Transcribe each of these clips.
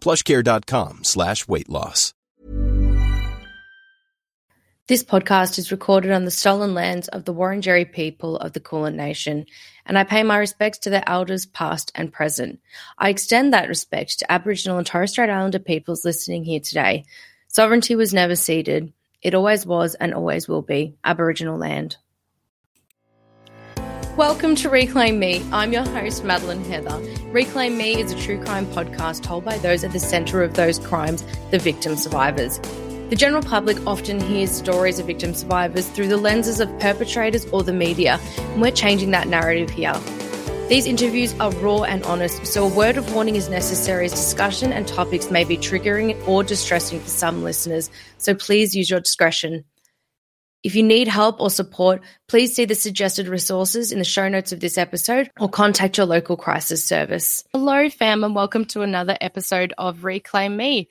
plushcare.com slash weight loss. This podcast is recorded on the stolen lands of the Wurundjeri people of the Kulin Nation, and I pay my respects to their elders past and present. I extend that respect to Aboriginal and Torres Strait Islander peoples listening here today. Sovereignty was never ceded. It always was and always will be Aboriginal land. Welcome to Reclaim Me. I'm your host, Madeline Heather. Reclaim Me is a true crime podcast told by those at the centre of those crimes, the victim survivors. The general public often hears stories of victim survivors through the lenses of perpetrators or the media, and we're changing that narrative here. These interviews are raw and honest, so a word of warning is necessary as discussion and topics may be triggering or distressing for some listeners, so please use your discretion. If you need help or support, please see the suggested resources in the show notes of this episode or contact your local crisis service. Hello, fam, and welcome to another episode of Reclaim Me.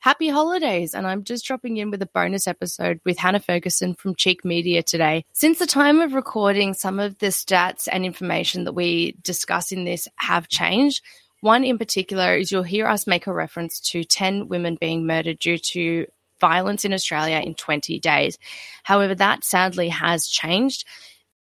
Happy holidays, and I'm just dropping in with a bonus episode with Hannah Ferguson from Cheek Media today. Since the time of recording, some of the stats and information that we discuss in this have changed. One in particular is you'll hear us make a reference to 10 women being murdered due to violence in Australia in 20 days. However, that sadly has changed.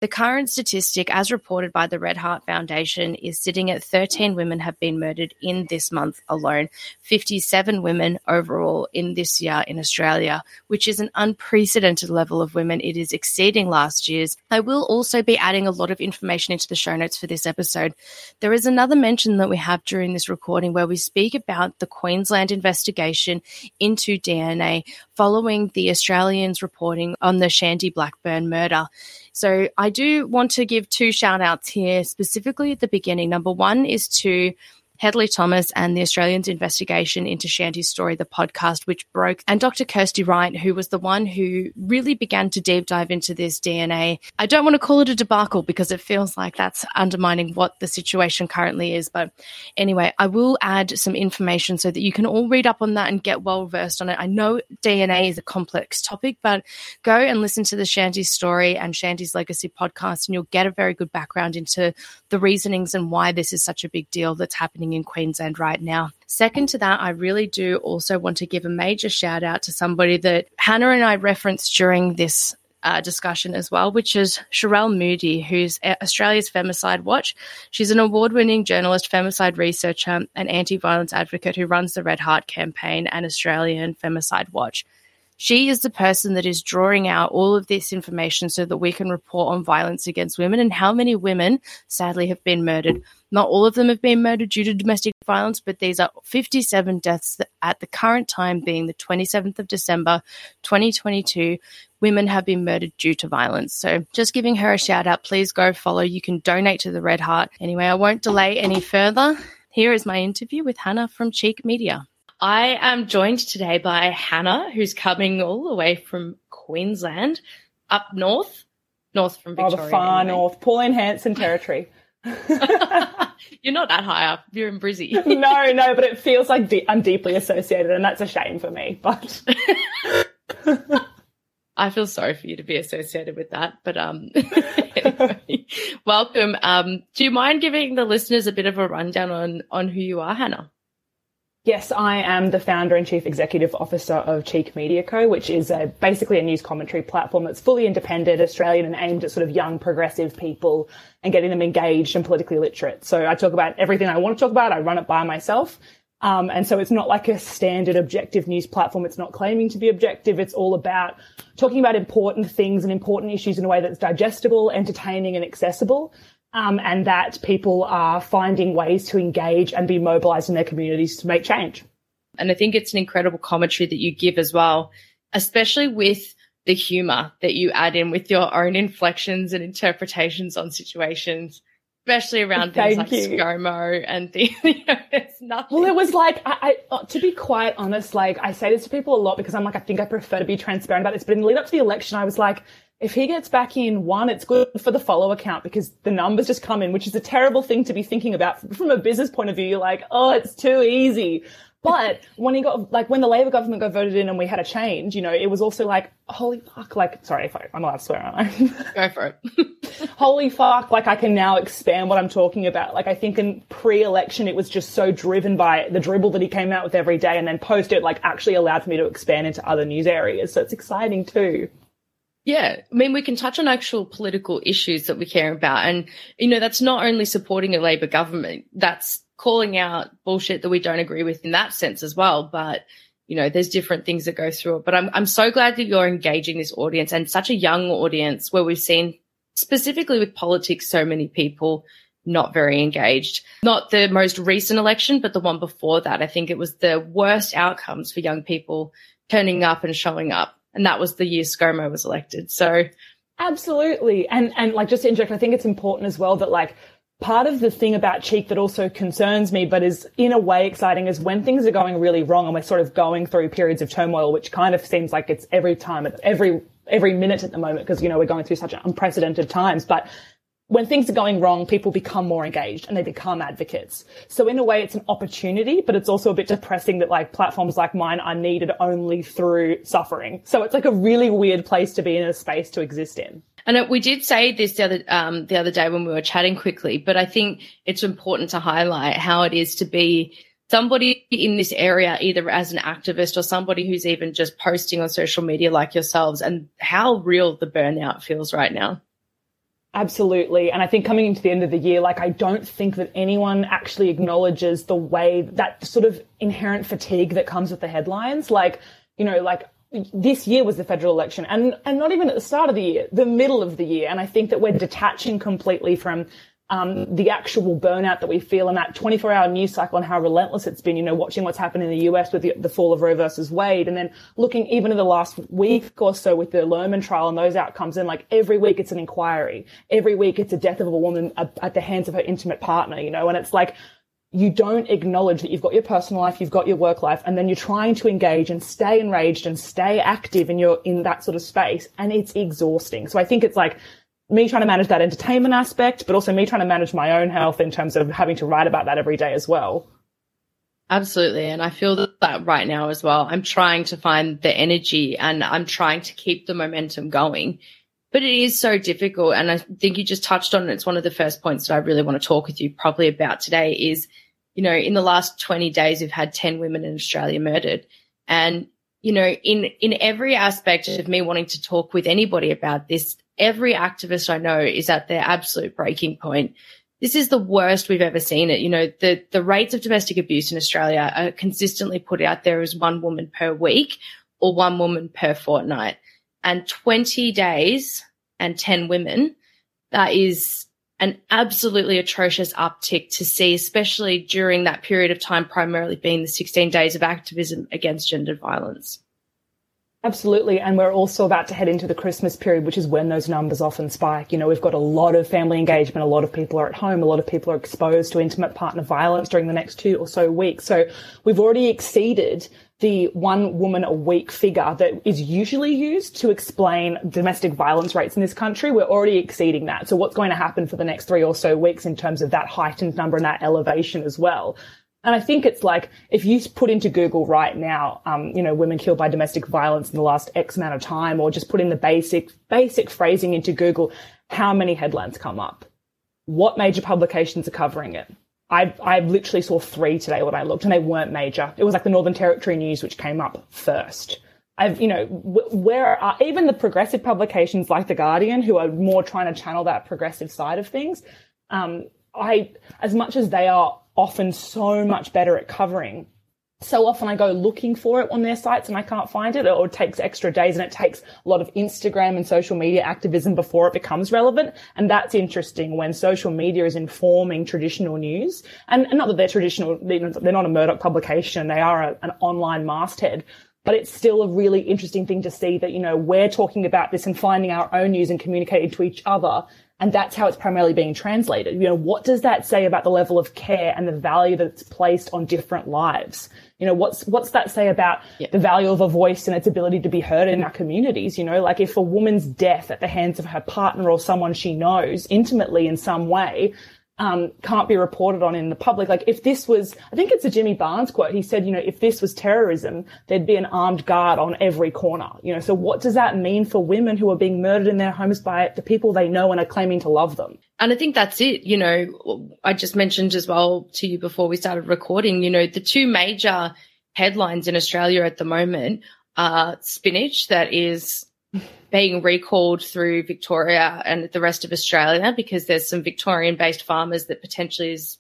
The current statistic, as reported by the Red Heart Foundation, is sitting at 13 women have been murdered in this month alone, 57 women overall in this year in Australia, which is an unprecedented level of women. It is exceeding last year's. I will also be adding a lot of information into the show notes for this episode. There is another mention that we have during this recording where we speak about the Queensland investigation into DNA following the Australians reporting on the Shandee Blackburn murder. So I do want to give two shout outs here, specifically at the beginning. Number one is to Hedley Thomas and the Australians' investigation into Shandee's story, the podcast, which broke, and Dr. Kirsty Wright, who was the one who really began to deep dive into this DNA. I don't want to call it a debacle because it feels like that's undermining what the situation currently is. But anyway, I will add some information so that you can all read up on that and get well versed on it. I know DNA is a complex topic, but go and listen to the Shandee's story and Shandee's legacy podcast, and you'll get a very good background into the reasonings and why this is such a big deal that's happening in Queensland right now. Second to that, I really do also want to give a major shout out to somebody that Hannah and I referenced during this uh, discussion as well, which is Sherele Moody, who's Australia's Femicide Watch. She's an award winning journalist, femicide researcher, and anti violence advocate who runs the Red Heart campaign and Australian Femicide Watch. She is the person that is drawing out all of this information so that we can report on violence against women and how many women sadly have been murdered. Not all of them have been murdered due to domestic violence, but these are 57 deaths at the current time, being the 27th of December 2022. Women have been murdered due to violence. So just giving her a shout out. Please go follow. You can donate to the Red Heart. Anyway, I won't delay any further. Here is my interview with Hannah from Cheek Media. I am joined today by Hannah, who's coming all the way from Queensland, up north, north from Victoria. Oh, the far anyway. north, Pauline Hanson territory. You're not that high up. You're in Brizzy. no, no, but it feels like de- I'm deeply associated, and that's a shame for me. But I feel sorry for you to be associated with that. But um, anyway, welcome. Um, do you mind giving the listeners a bit of a rundown on on who you are, Hannah? Yes, I am the founder and chief executive officer of Cheek Media Co., which is a, basically a news commentary platform that's fully independent, Australian, and aimed at sort of young progressive people and getting them engaged and politically literate. So I talk about everything I want to talk about. I run it by myself. Um, and so it's not like a standard objective news platform. It's not claiming to be objective. It's all about talking about important things and important issues in a way that's digestible, entertaining, and accessible. Um, and that people are finding ways to engage and be mobilized in their communities to make change. And I think it's an incredible commentary that you give as well, especially with the humor that you add in with your own inflections and interpretations on situations, especially around things like you. ScoMo and things. You know, it's nothing. Well, it was like, I, I, uh, to be quite honest, like I say this to people a lot because I'm like, I think I prefer to be transparent about this. But in the lead up to the election, I was like, if he gets back in one, it's good for the follow account because the numbers just come in, which is a terrible thing to be thinking about from a business point of view. You're like, oh, it's too easy. But when he got, like, when the Labor government got voted in and we had a change, you know, it was also like, holy fuck, like, sorry if I, I'm allowed to swear, aren't I? Go for it. holy fuck, like, I can now expand what I'm talking about. Like, I think in pre-election, it was just so driven by the dribble that he came out with every day and then post it, like, actually allowed for me to expand into other news areas. So it's exciting too. Yeah. I mean, we can touch on actual political issues that we care about. And, you know, that's not only supporting a Labor government, that's calling out bullshit that we don't agree with in that sense as well. But, you know, there's different things that go through it. But I'm, I'm so glad that you're engaging this audience and such a young audience where we've seen specifically with politics, so many people not very engaged. Not the most recent election, but the one before that. I think it was the worst outcomes for young people turning up and showing up. And that was the year ScoMo was elected. So absolutely. And, and like just to interject, I think it's important as well that like part of the thing about Cheek that also concerns me, but is in a way exciting, is when things are going really wrong and we're sort of going through periods of turmoil, which kind of seems like it's every time, at every every minute at the moment, because you know we're going through such unprecedented times. But when things are going wrong, people become more engaged and they become advocates. So in a way, it's an opportunity, but it's also a bit depressing that like platforms like mine are needed only through suffering. So it's like a really weird place to be in a space to exist in. And we did say this the other um, the other day when we were chatting quickly, but I think it's important to highlight how it is to be somebody in this area, either as an activist or somebody who's even just posting on social media like yourselves, and how real the burnout feels right now. Absolutely. And I think coming into the end of the year, like I don't think that anyone actually acknowledges the way that sort of inherent fatigue that comes with the headlines. Like, you know, like this year was the federal election and, and not even at the start of the year, the middle of the year. And I think that we're detaching completely from um, the actual burnout that we feel in that 24 hour news cycle and how relentless it's been, you know, watching what's happened in the US with the, the, fall of Roe versus Wade and then looking even in the last week or so with the Lehrmann trial and those outcomes and like every week it's an inquiry. Every week it's a death of a woman at, the hands of her intimate partner, you know, and it's like, you don't acknowledge that you've got your personal life, you've got your work life, and then you're trying to engage and stay enraged and stay active in your, in that sort of space. And it's exhausting. So I think it's like me trying to manage that entertainment aspect, but also me trying to manage my own health in terms of having to write about that every day as well. Absolutely. And I feel that right now as well. I'm trying to find the energy and I'm trying to keep the momentum going. But it is so difficult. And I think you just touched on it. It's one of the first points that I really want to talk with you probably about today is, you know, in the last 20 days, we've had 10 women in Australia murdered. And, you know, in, in every aspect of me wanting to talk with anybody about this, every activist I know is at their absolute breaking point. This is the worst we've ever seen it. You know, the, the rates of domestic abuse in Australia are consistently put out there as one woman per week or one woman per fortnight. And 20 days and 10 women, that is an absolutely atrocious uptick to see, especially during that period of time, primarily being the 16 days of activism against gender violence. Absolutely. And we're also about to head into the Christmas period, which is when those numbers often spike. You know, we've got a lot of family engagement. A lot of people are at home. A lot of people are exposed to intimate partner violence during the next two or so weeks. So we've already exceeded the one woman a week figure that is usually used to explain domestic violence rates in this country. We're already exceeding that. So what's going to happen for the next three or so weeks in terms of that heightened number and that elevation as well? And I think it's like if you put into Google right now, um, you know, women killed by domestic violence in the last X amount of time, or just put in the basic basic phrasing into Google, how many headlines come up? What major publications are covering it? I I literally saw three today when I looked, and they weren't major. It was like the Northern Territory News, which came up first. I've, you know, where are even the progressive publications like The Guardian, who are more trying to channel that progressive side of things. Um, I, as much as they are often so much better at covering so often I go looking for it on their sites and I can't find it, or it takes extra days and it takes a lot of Instagram and social media activism before it becomes relevant. And that's interesting when social media is informing traditional news. And, and not that they're traditional, they're not a Murdoch publication, they are a, an online masthead. But it's still a really interesting thing to see that, you know, we're talking about this and finding our own news and communicating to each other and that's how it's primarily being translated. You know, what does that say about the level of care and the value that's placed on different lives? You know, what's, what's that say about yeah. the value of a voice and its ability to be heard in our communities? You know, like if a woman's death at the hands of her partner or someone she knows intimately in some way um, can't be reported on in the public. Like if this was, I think it's a Jimmy Barnes quote. He said, you know, if this was terrorism, there'd be an armed guard on every corner. You know, so what does that mean for women who are being murdered in their homes by the people they know and are claiming to love them? And I think that's it. You know, I just mentioned as well to you before we started recording, you know, the two major headlines in Australia at the moment are spinach that is being recalled through Victoria and the rest of Australia because there's some Victorian based farmers that potentially is,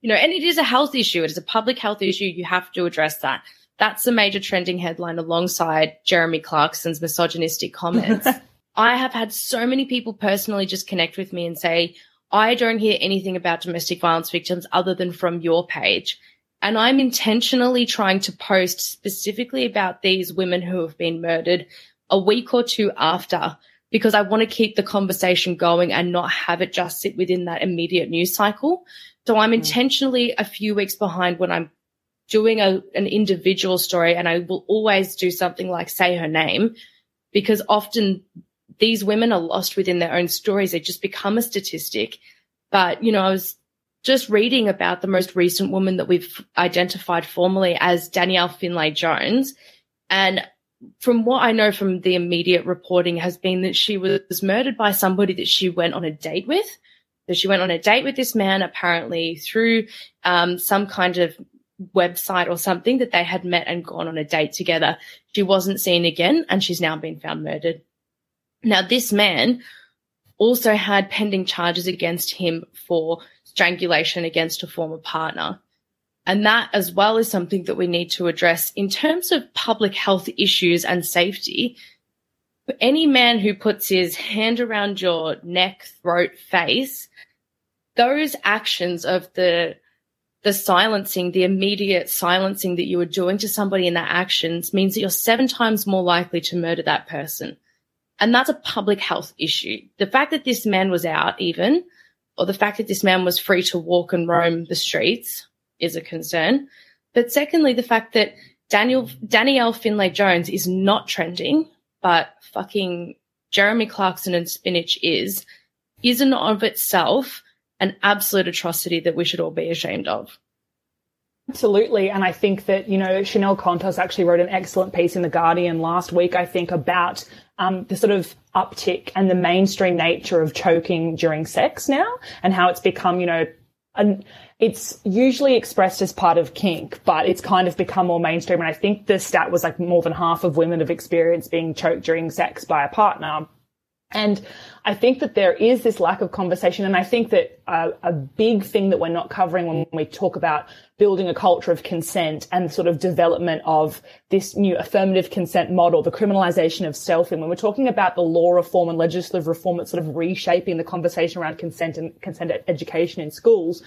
you know, and it is a health issue. It is a public health issue. You have to address that. That's a major trending headline alongside Jeremy Clarkson's misogynistic comments. I have had so many people personally just connect with me and say, I don't hear anything about domestic violence victims other than from your page. And I'm intentionally trying to post specifically about these women who have been murdered a week or two after because I want to keep the conversation going and not have it just sit within that immediate news cycle. So I'm mm. intentionally a few weeks behind when I'm doing a, an individual story and I will always do something like say her name because often these women are lost within their own stories. They just become a statistic. But, you know, I was just reading about the most recent woman that we've identified formally as Danielle Finlay Jones. And from what I know from the immediate reporting has been that she was murdered by somebody that she went on a date with. That she went on a date with this man apparently through um, some kind of website or something that they had met and gone on a date together. She wasn't seen again and she's now been found murdered. Now, this man also had pending charges against him for strangulation against a former partner. And that as well is something that we need to address in terms of public health issues and safety. Any man who puts his hand around your neck, throat, face, those actions of the the silencing, the immediate silencing that you are doing to somebody in that actions means that you're seven times more likely to murder that person. And that's a public health issue. The fact that this man was out even, or the fact that this man was free to walk and roam the streets is a concern. But secondly, the fact that Daniel, Danielle Finlay Jones is not trending, but fucking Jeremy Clarkson and spinach is, is in of itself an absolute atrocity that we should all be ashamed of. Absolutely. And I think that, you know, Chanel Contos actually wrote an excellent piece in The Guardian last week, I think, about um, the sort of uptick and the mainstream nature of choking during sex now and how it's become, you know, an, it's usually expressed as part of kink, but it's kind of become more mainstream. And I think the stat was like more than half of women have experienced being choked during sex by a partner. And I think that there is this lack of conversation. And I think that uh, a big thing that we're not covering when we talk about building a culture of consent and sort of development of this new affirmative consent model, the criminalization of stealthing, when we're talking about the law reform and legislative reform that's sort of reshaping the conversation around consent and consent education in schools,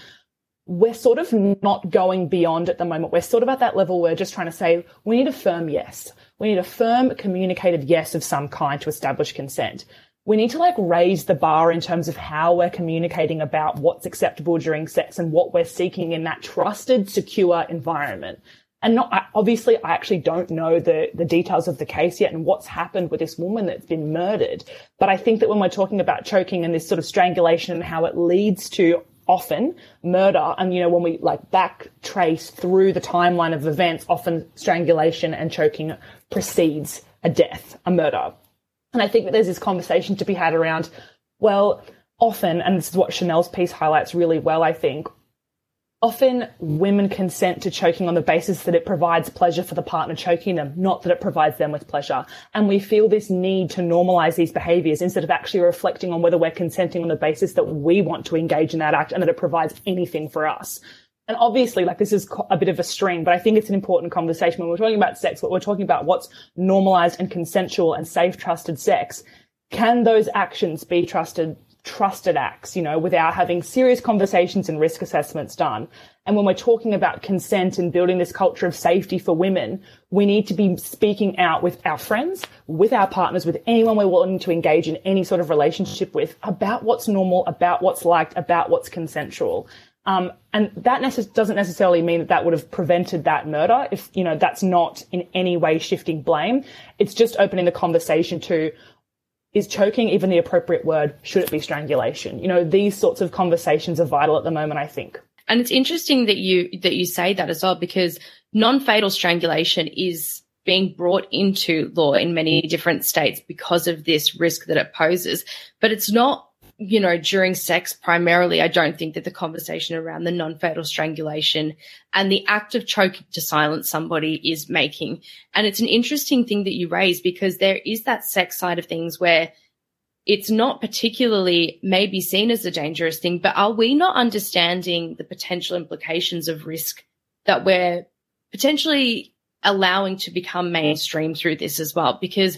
we're sort of not going beyond at the moment. We're sort of at that level where we're just trying to say we need a firm yes. We need a firm communicated yes of some kind to establish consent. We need to like raise the bar in terms of how we're communicating about what's acceptable during sex and what we're seeking in that trusted, secure environment. And not, obviously, I actually don't know the, the details of the case yet and what's happened with this woman that's been murdered. But I think that when we're talking about choking and this sort of strangulation and how it leads to often murder. And, you know, when we like back trace through the timeline of events, often strangulation and choking precedes a death, a murder. And I think that there's this conversation to be had around, well, often, and this is what Chanel's piece highlights really well, I think, Often women consent to choking on the basis that it provides pleasure for the partner choking them, not that it provides them with pleasure. And we feel this need to normalize these behaviors instead of actually reflecting on whether we're consenting on the basis that we want to engage in that act and that it provides anything for us. And obviously like this is a bit of a string, but I think it's an important conversation when we're talking about sex, what we're talking about what's normalized and consensual and safe, trusted sex. Can those actions be trusted trusted acts, you know, without having serious conversations and risk assessments done. And when we're talking about consent and building this culture of safety for women, we need to be speaking out with our friends, with our partners, with anyone we're willing to engage in any sort of relationship with about what's normal, about what's liked, about what's consensual. Um, and that necess- doesn't necessarily mean that that would have prevented that murder. If, you know, that's not in any way shifting blame. It's just opening the conversation to, is choking even the appropriate word? Should it be strangulation? You know, these sorts of conversations are vital at the moment, I think. And it's interesting that you that you say that as well because non-fatal strangulation is being brought into law in many different states because of this risk that it poses. But it's not you know, during sex primarily, I don't think that the conversation around the non-fatal strangulation and the act of choking to silence somebody is making. And it's an interesting thing that you raise because there is that sex side of things where it's not particularly maybe seen as a dangerous thing, but are we not understanding the potential implications of risk that we're potentially allowing to become mainstream through this as well? Because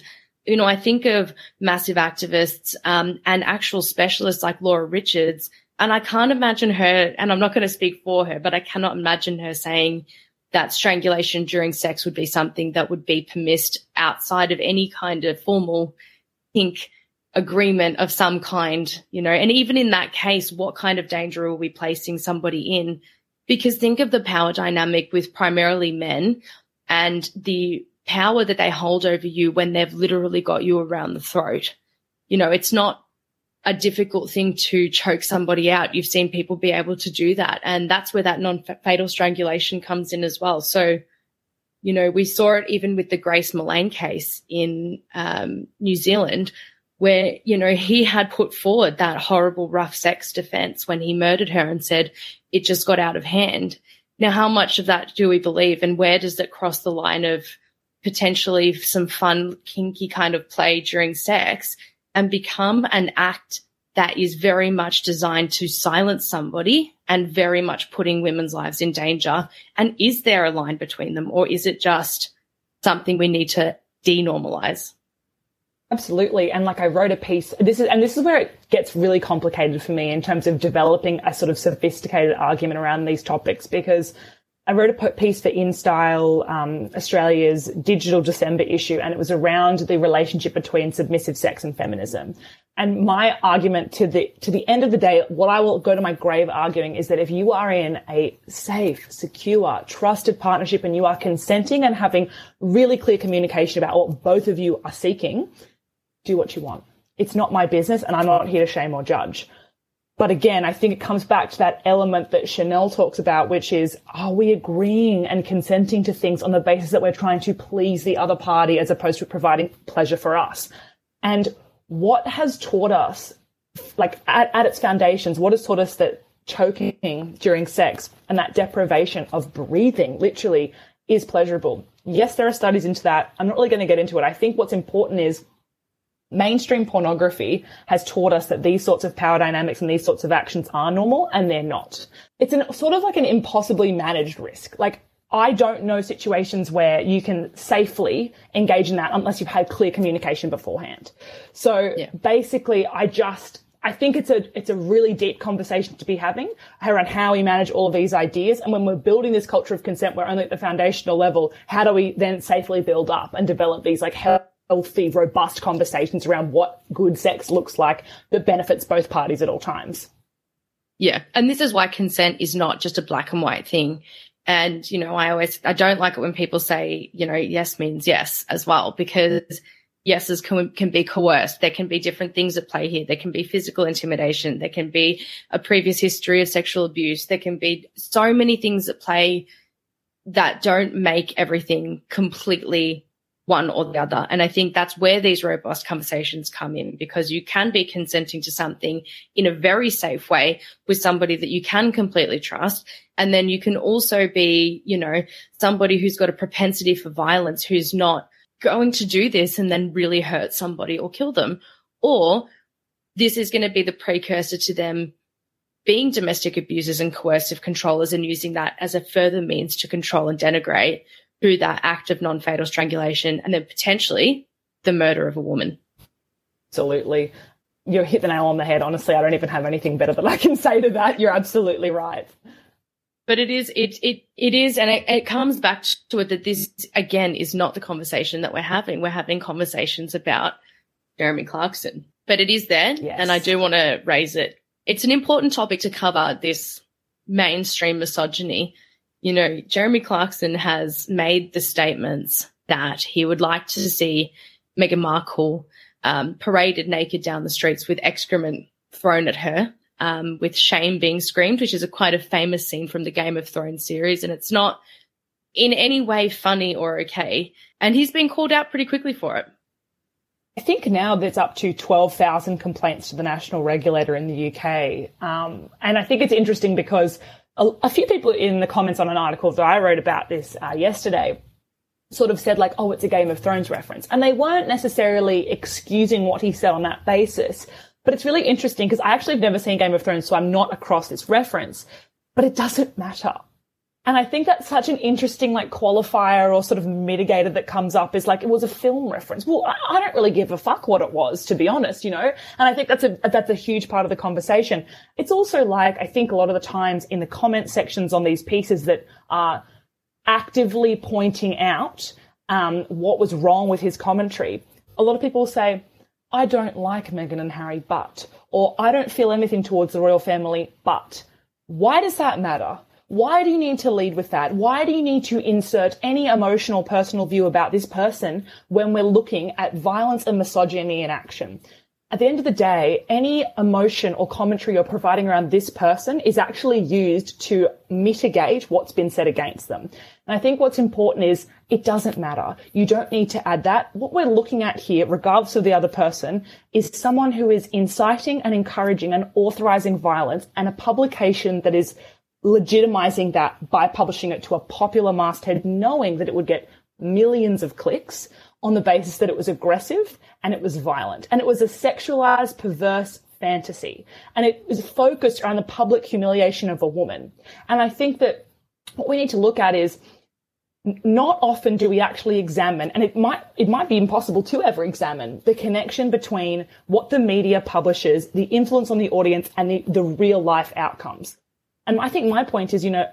you know, I think of massive activists um, and actual specialists like Laura Richards, and I can't imagine her, and I'm not going to speak for her, but I cannot imagine her saying that strangulation during sex would be something that would be permitted outside of any kind of formal kink agreement of some kind, you know, and even in that case, what kind of danger are we placing somebody in? Because think of the power dynamic with primarily men and the power that they hold over you when they've literally got you around the throat. You know, it's not a difficult thing to choke somebody out. You've seen people be able to do that. And that's where that non-fatal strangulation comes in as well. So, you know, we saw it even with the Grace Millane case in um, New Zealand, where, you know, he had put forward that horrible rough sex defense when he murdered her and said it just got out of hand. Now, how much of that do we believe and where does it cross the line of potentially some fun, kinky kind of play during sex and become an act that is very much designed to silence somebody and very much putting women's lives in danger? And is there a line between them or is it just something we need to denormalize? Absolutely. And like I wrote a piece, this is, and this is where it gets really complicated for me in terms of developing a sort of sophisticated argument around these topics because I wrote a piece for InStyle, um, Australia's digital December issue, and it was around the relationship between submissive sex and feminism. And my argument to the to the end of the day, what I will go to my grave arguing is that if you are in a safe, secure, trusted partnership and you are consenting and having really clear communication about what both of you are seeking, do what you want. It's not my business, and I'm not here to shame or judge. But again, I think it comes back to that element that Chanel talks about, which is, are we agreeing and consenting to things on the basis that we're trying to please the other party as opposed to providing pleasure for us? And what has taught us, like at, at its foundations, what has taught us that choking during sex and that deprivation of breathing literally is pleasurable? Yes, there are studies into that. I'm not really going to get into it. I think what's important is mainstream pornography has taught us that these sorts of power dynamics and these sorts of actions are normal and they're not. It's an sort of like an impossibly managed risk. Like I don't know situations where you can safely engage in that unless you've had clear communication beforehand. So yeah. basically I just I think it's a it's a really deep conversation to be having around how we manage all of these ideas. And when we're building this culture of consent, we're only at the foundational level. How do we then safely build up and develop these like health healthy, robust conversations around what good sex looks like that benefits both parties at all times. Yeah. And this is why consent is not just a black and white thing. And, you know, I always, I don't like it when people say, you know, yes means yes as well, because yeses can, can be coerced. There can be different things at play here. There can be physical intimidation. There can be a previous history of sexual abuse. There can be so many things at play that don't make everything completely one or the other. And I think that's where these robust conversations come in because you can be consenting to something in a very safe way with somebody that you can completely trust. And then you can also be, you know, somebody who's got a propensity for violence, who's not going to do this and then really hurt somebody or kill them. Or this is going to be the precursor to them being domestic abusers and coercive controllers and using that as a further means to control and denigrate through that act of non fatal strangulation and then potentially the murder of a woman. Absolutely. You hit the nail on the head. Honestly, I don't even have anything better that I can say to that. You're absolutely right. But it is, it, it, it is, and it, it comes back to it that this, again, is not the conversation that we're having. We're having conversations about Jeremy Clarkson, but it is there. Yes. And I do want to raise it. It's an important topic to cover this mainstream misogyny. You know, Jeremy Clarkson has made the statements that he would like to see Meghan Markle um, paraded naked down the streets with excrement thrown at her, um, with shame being screamed, which is a quite a famous scene from the Game of Thrones series. And it's not in any way funny or okay. And he's been called out pretty quickly for it. I think now there's up to 12,000 complaints to the national regulator in the UK. Um, and I think it's interesting because a, a, few people in the comments on an article that I wrote about this uh, yesterday sort of said like, oh, it's a Game of Thrones reference. And they weren't necessarily excusing what he said on that basis. But it's really interesting because I actually have never seen Game of Thrones, so I'm not across this reference. But it doesn't matter. And I think that's such an interesting like qualifier or sort of mitigator that comes up is like it was a film reference. Well, I, I, don't really give a fuck what it was, to be honest, you know. And I think that's a that's a huge part of the conversation. It's also like I think a lot of the times in the comment sections on these pieces that are actively pointing out um, what was wrong with his commentary. A lot of people say, "I don't like Meghan and Harry, but," or "I don't feel anything towards the royal family, but." Why does that matter? Why do you need to lead with that? Why do you need to insert any emotional personal view about this person when we're looking at violence and misogyny in action? At the end of the day, any emotion or commentary you're providing around this person is actually used to mitigate what's been said against them. And I think what's important is it doesn't matter. You don't need to add that. What we're looking at here, regardless of the other person, is someone who is inciting and encouraging and authorizing violence and a publication that is legitimizing that by publishing it to a popular masthead, knowing that it would get millions of clicks on the basis that it was aggressive and it was violent. And it was a sexualized, perverse fantasy. And it was focused around the public humiliation of a woman. And I think that what we need to look at is not often do we actually examine, and it might, it might be impossible to ever examine the connection between what the media publishes, the influence on the audience, and the, the real life outcomes. And I think my point is, you know,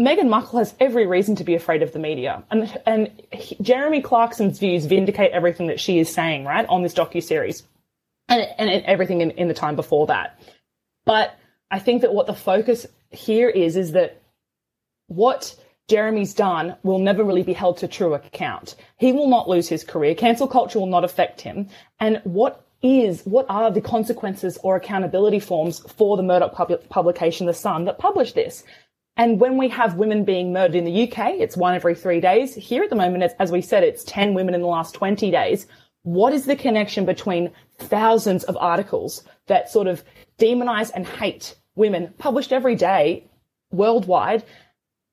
Meghan Markle has every reason to be afraid of the media, and and he, Jeremy Clarkson's views vindicate everything that she is saying, right, on this docu series, and and everything in, in the time before that. But I think that what the focus here is is that what Jeremy's done will never really be held to true account. He will not lose his career. Cancel culture will not affect him. And what is what are the consequences or accountability forms for the Murdoch pub- publication, The Sun, that published this? And when we have women being murdered in the UK, it's one every three days. Here at the moment, as we said, it's 10 women in the last 20 days. What is the connection between thousands of articles that sort of demonize and hate women published every day worldwide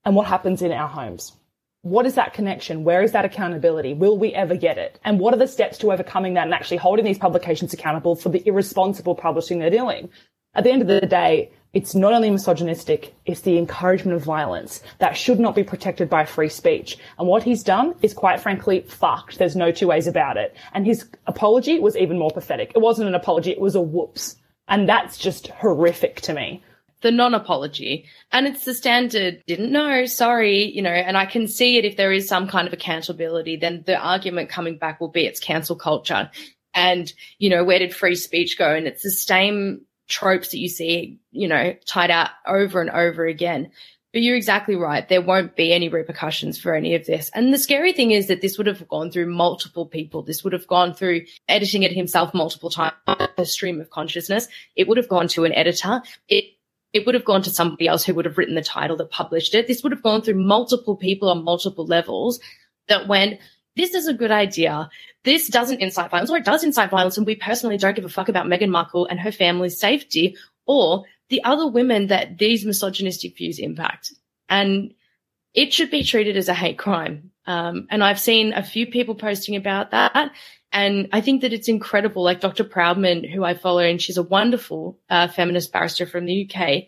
and what happens in our homes? What is that connection? Where is that accountability? Will we ever get it? And what are the steps to overcoming that and actually holding these publications accountable for the irresponsible publishing they're doing? At the end of the day, it's not only misogynistic, it's the encouragement of violence that should not be protected by free speech. And what he's done is quite frankly fucked. There's no two ways about it. And his apology was even more pathetic. It wasn't an apology, it was a whoops. And that's just horrific to me the non-apology. And it's the standard, didn't know, sorry, you know, and I can see it if there is some kind of accountability, then the argument coming back will be it's cancel culture. And, you know, where did free speech go? And it's the same tropes that you see, you know, tied out over and over again. But you're exactly right. There won't be any repercussions for any of this. And the scary thing is that this would have gone through multiple people. This would have gone through editing it himself multiple times, a stream of consciousness. It would have gone to an editor. It it would have gone to somebody else who would have written the title that published it. This would have gone through multiple people on multiple levels that went, this is a good idea. This doesn't incite violence, or it does incite violence, and we personally don't give a fuck about Meghan Markle and her family's safety, or the other women that these misogynistic views impact. And it should be treated as a hate crime. Um, and I've seen a few people posting about that. And I think that it's incredible. Like Dr. Proudman, who I follow, and she's a wonderful uh, feminist barrister from the UK,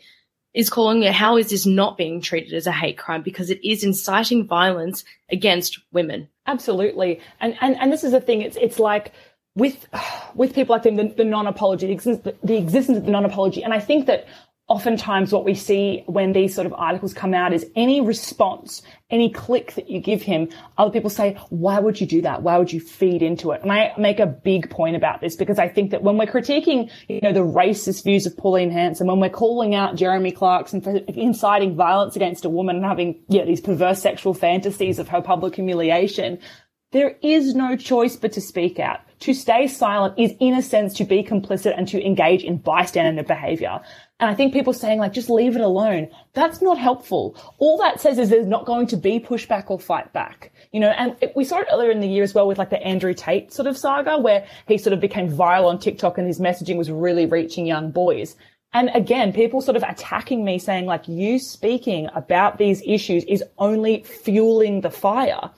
is calling it how is this not being treated as a hate crime because it is inciting violence against women. Absolutely. And and, and this is the thing, it's it's like with with people like them, the, the non-apology, the existence, the existence of the non-apology. And I think that oftentimes what we see when these sort of articles come out is any response, any click that you give him, other people say, why would you do that? Why would you feed into it? And I make a big point about this because I think that when we're critiquing, you know, the racist views of Pauline Hanson, when we're calling out Jeremy Clarkson for inciting violence against a woman and having, yeah, these perverse sexual fantasies of her public humiliation, there is no choice but to speak out. To stay silent is in a sense to be complicit and to engage in bystander behavior. And I think people saying like, just leave it alone. That's not helpful. All that says is there's not going to be pushback or fight back. You know, and it, we saw it earlier in the year as well with like the Andrew Tate sort of saga where he sort of became viral on TikTok and his messaging was really reaching young boys. And again, people sort of attacking me saying like, you speaking about these issues is only fueling the fire.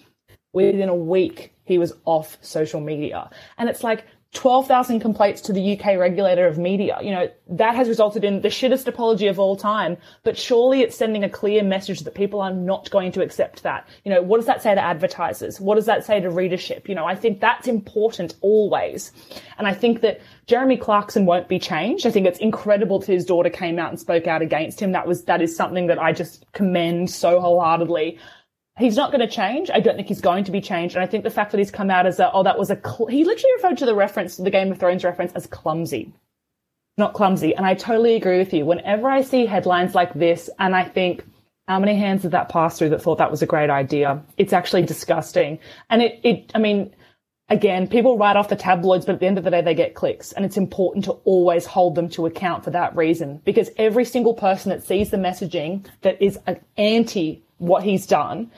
Within a week, he was off social media. And it's like, 12,000 complaints to the UK regulator of media. You know, that has resulted in the shittest apology of all time, but surely it's sending a clear message that people are not going to accept that. You know, what does that say to advertisers? What does that say to readership? You know, I think that's important always. And I think that Jeremy Clarkson won't be changed. I think it's incredible that his daughter came out and spoke out against him. That was, that is something that I just commend so wholeheartedly he's not going to change. I don't think he's going to be changed. And I think the fact that he's come out as a, oh, that was a, cl-, he literally referred to the reference, the Game of Thrones reference as clumsy. Not clumsy. And I totally agree with you. Whenever I see headlines like this and I think, how many hands did that pass through that thought that was a great idea? It's actually disgusting. And it, it, I mean, again, people write off the tabloids, but at the end of the day, they get clicks. And it's important to always hold them to account for that reason. Because every single person that sees the messaging that is anti what he's done,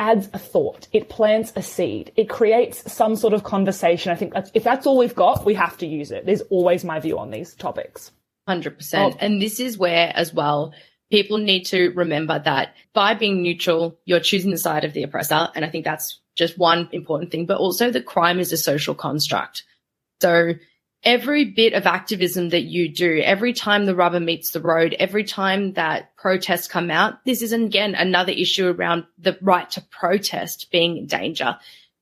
adds a thought. It plants a seed. It creates some sort of conversation. I think that's, if that's all we've got, we have to use it. There's always my view on these topics. 100%. Oh. And this is where, as well, people need to remember that by being neutral, you're choosing the side of the oppressor. And I think that's just one important thing, but also the crime is a social construct. So every bit of activism that you do, every time the rubber meets the road, every time that protests come out, this is again another issue around the right to protest being in danger.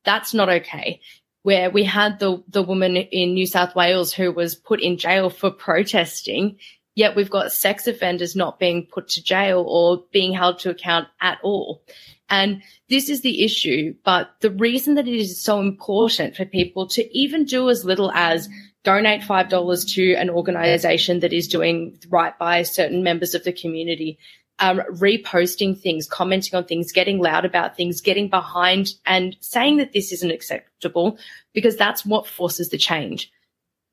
That's not okay. Where we had the, the woman in New South Wales who was put in jail for protesting, yet we've got sex offenders not being put to jail or being held to account at all. And this is the issue. But the reason that it is so important for people to even do as little as donate $5 to an organization that is doing right by certain members of the community, um, reposting things, commenting on things, getting loud about things, getting behind and saying that this isn't acceptable because that's what forces the change.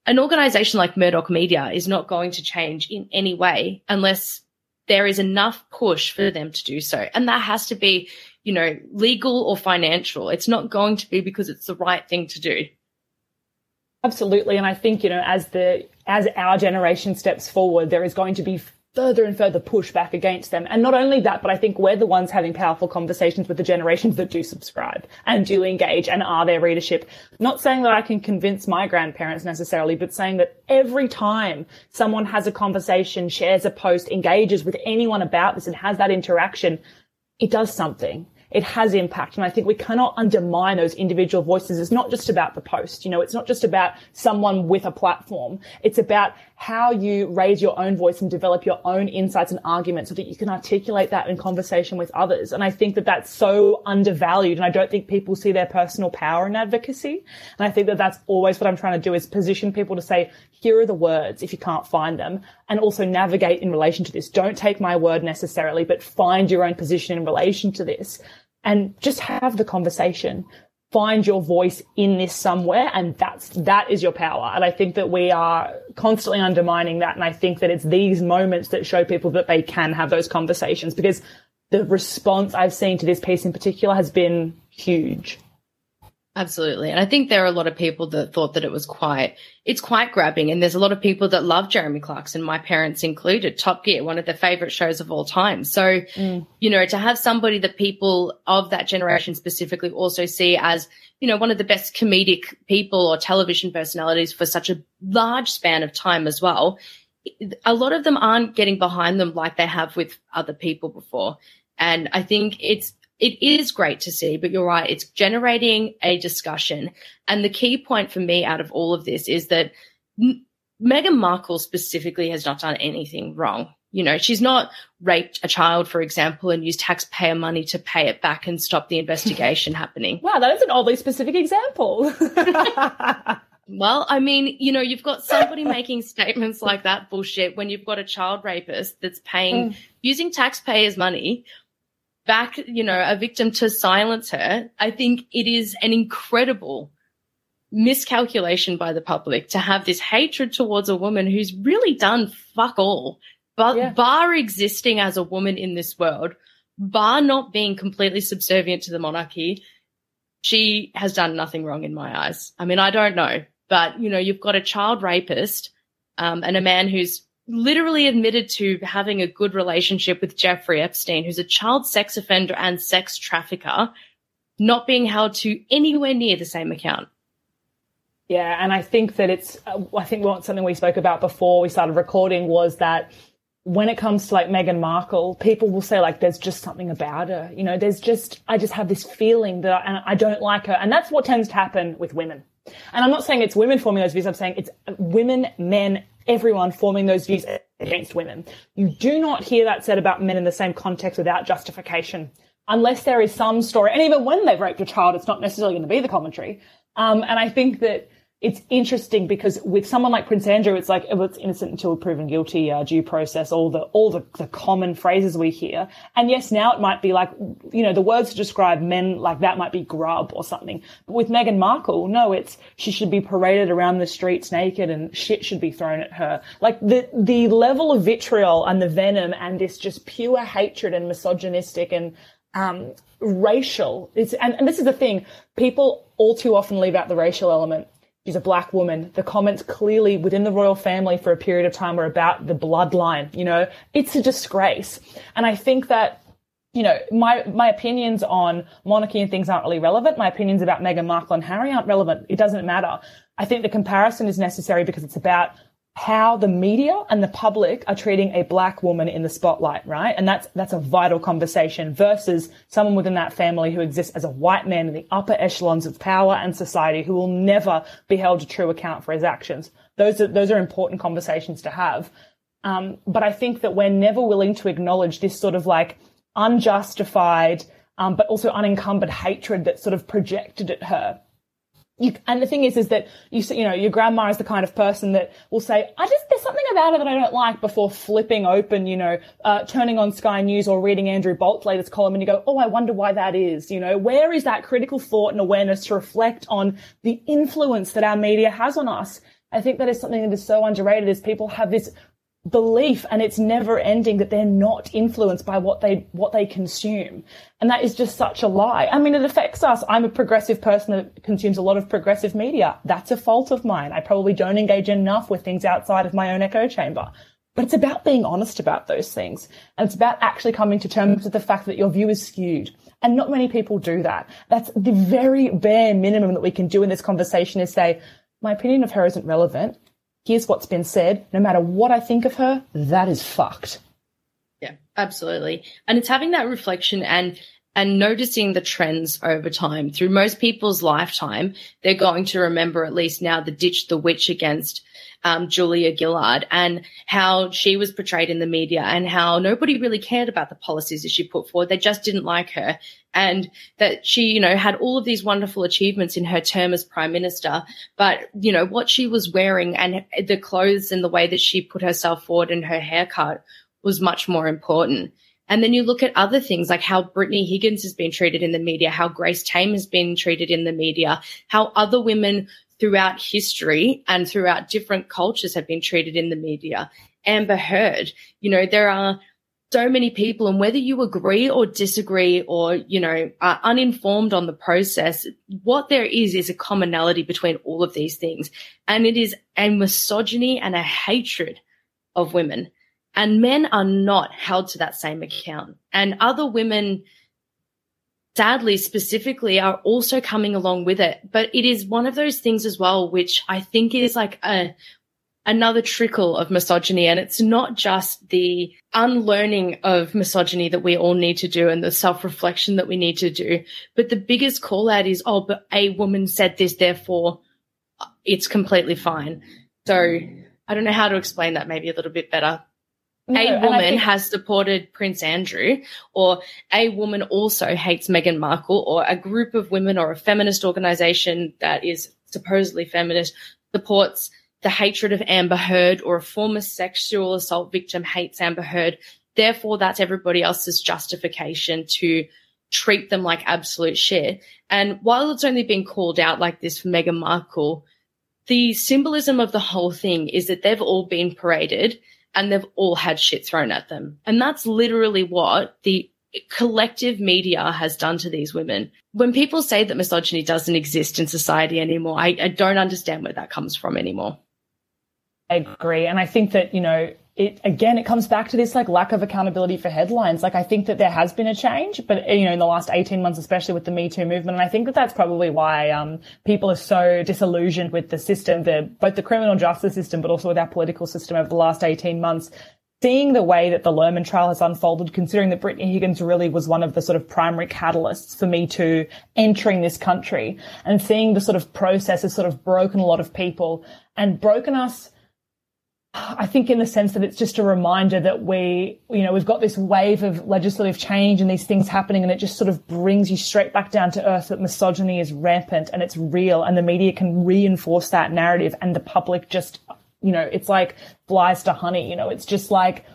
An organization like Murdoch Media is not going to change in any way unless there is enough push for them to do so. And that has to be, you know, legal or financial. It's not going to be because it's the right thing to do. Absolutely. And I think, you know, as the, as our generation steps forward, there is going to be further and further pushback against them. And not only that, but I think we're the ones having powerful conversations with the generations that do subscribe and do engage and are their readership. Not saying that I can convince my grandparents necessarily, but saying that every time someone has a conversation, shares a post, engages with anyone about this and has that interaction, it does something it has impact. And I think we cannot undermine those individual voices. It's not just about the post. You know, it's not just about someone with a platform. It's about how you raise your own voice and develop your own insights and arguments so that you can articulate that in conversation with others. And I think that that's so undervalued. And I don't think people see their personal power in advocacy. And I think that that's always what I'm trying to do is position people to say, here are the words if you can't find them and also navigate in relation to this. Don't take my word necessarily, but find your own position in relation to this and just have the conversation. Find your voice in this somewhere and that's, that is your power. And I think that we are constantly undermining that. And I think that it's these moments that show people that they can have those conversations because the response I've seen to this piece in particular has been huge. Absolutely. And I think there are a lot of people that thought that it was quite, it's quite grabbing. And there's a lot of people that love Jeremy Clarkson, my parents included, Top Gear, one of their favorite shows of all time. So, mm. you know, to have somebody that people of that generation specifically also see as, you know, one of the best comedic people or television personalities for such a large span of time as well. A lot of them aren't getting behind them like they have with other people before. And I think it's it is great to see, but you're right. It's generating a discussion. And the key point for me out of all of this is that M- Meghan Markle specifically has not done anything wrong. You know, she's not raped a child, for example, and used taxpayer money to pay it back and stop the investigation happening. Wow, that is an oddly specific example. well, I mean, you know, you've got somebody making statements like that bullshit when you've got a child rapist that's paying, mm. using taxpayers' money back, you know, a victim to silence her, I think it is an incredible miscalculation by the public to have this hatred towards a woman who's really done fuck all, but yeah. bar existing as a woman in this world, bar not being completely subservient to the monarchy, she has done nothing wrong in my eyes. I mean, I don't know, but you know, you've got a child rapist, um, and a man who's literally admitted to having a good relationship with Jeffrey Epstein, who's a child sex offender and sex trafficker, not being held to anywhere near the same account. Yeah, and I think that it's, I think what something we spoke about before we started recording was that when it comes to like Meghan Markle, people will say like, there's just something about her. You know, there's just, I just have this feeling that I, I don't like her. And that's what tends to happen with women. And I'm not saying it's women those views. I'm saying it's women, men, everyone forming those views against women. You do not hear that said about men in the same context without justification. Unless there is some story, and even when they've raped a child, it's not necessarily going to be the commentary. Um, and I think that it's interesting because with someone like Prince Andrew, it's like, oh it's innocent until proven guilty, uh, due process, all the, all the, the common phrases we hear. And yes, now it might be like, you know, the words to describe men like that might be grub or something. But with Meghan Markle, no, it's, she should be paraded around the streets naked and shit should be thrown at her. Like the, the level of vitriol and the venom and this just pure hatred and misogynistic and, um, racial. It's, and, and this is the thing. People all too often leave out the racial element she's a black woman. The comments clearly within the royal family for a period of time were about the bloodline. You know, it's a disgrace. And I think that you know, my, my opinions on monarchy and things aren't really relevant. My opinions about Meghan Markle and Harry aren't relevant. It doesn't matter. I think the comparison is necessary because it's about how the media and the public are treating a black woman in the spotlight, right? And that's, that's a vital conversation versus someone within that family who exists as a white man in the upper echelons of power and society who will never be held to true account for his actions. Those are, those are important conversations to have. Um, but I think that we're never willing to acknowledge this sort of like unjustified, um, but also unencumbered hatred that's sort of projected at her you, and the thing is, is that you, you know, your grandma is the kind of person that will say, I just, there's something about her that I don't like before flipping open, you know, uh, turning on Sky News or reading Andrew Bolt's latest column and you go, oh, I wonder why that is. You know, where is that critical thought and awareness to reflect on the influence that our media has on us? I think that is something that is so underrated is people have this belief and it's never ending that they're not influenced by what they what they consume. And that is just such a lie. I mean it affects us. I'm a progressive person that consumes a lot of progressive media. That's a fault of mine. I probably don't engage enough with things outside of my own echo chamber. But it's about being honest about those things. And it's about actually coming to terms with the fact that your view is skewed. And not many people do that. That's the very bare minimum that we can do in this conversation is say my opinion of her isn't relevant here's what's been said. No matter what I think of her, that is fucked. Yeah, absolutely. And it's having that reflection and and noticing the trends over time. Through most people's lifetime, they're going to remember at least now the ditch the witch against um, Julia Gillard and how she was portrayed in the media and how nobody really cared about the policies that she put forward. They just didn't like her and that she, you know, had all of these wonderful achievements in her term as prime minister. But, you know, what she was wearing and the clothes and the way that she put herself forward and her haircut was much more important. And then you look at other things like how Brittany Higgins has been treated in the media, how Grace Tame has been treated in the media, how other women throughout history and throughout different cultures have been treated in the media. Amber Heard, you know, there are so many people and whether you agree or disagree or, you know, are uninformed on the process, what there is is a commonality between all of these things. And it is a misogyny and a hatred of women. And men are not held to that same account. And other women, sadly, specifically, are also coming along with it. But it is one of those things as well, which I think is like a another trickle of misogyny. And it's not just the unlearning of misogyny that we all need to do and the self reflection that we need to do. But the biggest call out is, oh, but a woman said this, therefore it's completely fine. So I don't know how to explain that maybe a little bit better. No, a woman think- has supported Prince Andrew, or a woman also hates Meghan Markle, or a group of women or a feminist organization that is supposedly feminist supports the hatred of Amber Heard or a former sexual assault victim hates Amber Heard. Therefore, that's everybody else's justification to treat them like absolute shit. And while it's only been called out like this for Meghan Markle, the symbolism of the whole thing is that they've all been paraded and they've all had shit thrown at them. And that's literally what the collective media has done to these women. When people say that misogyny doesn't exist in society anymore, I, I don't understand where that comes from anymore. I agree. And I think that, you know, it again, it comes back to this like lack of accountability for headlines. Like I think that there has been a change, but you know, in the last 18 months, especially with the Me Too movement. And I think that that's probably why, um, people are so disillusioned with the system, the, both the criminal justice system, but also with our political system over the last 18 months. Seeing the way that the Lehrmann trial has unfolded, considering that Brittany Higgins really was one of the sort of primary catalysts for Me Too entering this country and seeing the sort of process has sort of broken a lot of people and broken us I think in the sense that it's just a reminder that we, you know, we've got this wave of legislative change and these things happening and it just sort of brings you straight back down to earth that misogyny is rampant and it's real and the media can reinforce that narrative and the public just, you know, it's like flies to honey, you know, it's just like,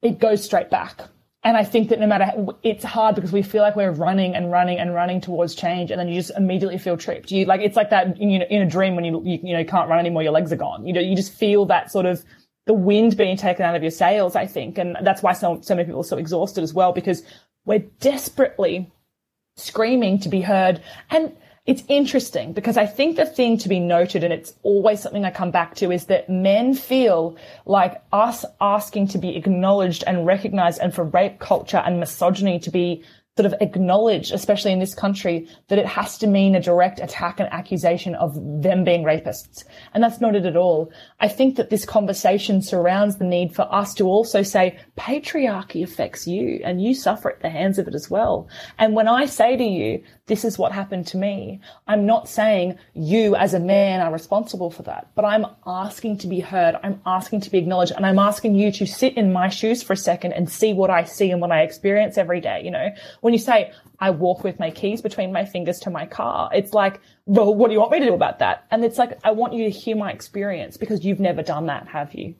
it goes straight back and I think that no matter, it's hard because we feel like we're running and running and running towards change, and then you just immediately feel tripped. You like it's like that you know, in a dream when you, you you know can't run anymore, your legs are gone. You know, you just feel that sort of the wind being taken out of your sails. I think, and that's why so so many people are so exhausted as well because we're desperately screaming to be heard and it's interesting because I think the thing to be noted, and it's always something I come back to, is that men feel like us asking to be acknowledged and recognized and for rape culture and misogyny to be sort of acknowledge, especially in this country, that it has to mean a direct attack and accusation of them being rapists. And that's not it at all. I think that this conversation surrounds the need for us to also say patriarchy affects you and you suffer at the hands of it as well. And when I say to you, this is what happened to me, I'm not saying you as a man are responsible for that, but I'm asking to be heard. I'm asking to be acknowledged and I'm asking you to sit in my shoes for a second and see what I see and what I experience every day. You know, when you say, I walk with my keys between my fingers to my car, it's like, well, what do you want me to do about that? And it's like, I want you to hear my experience because you've never done that, have you?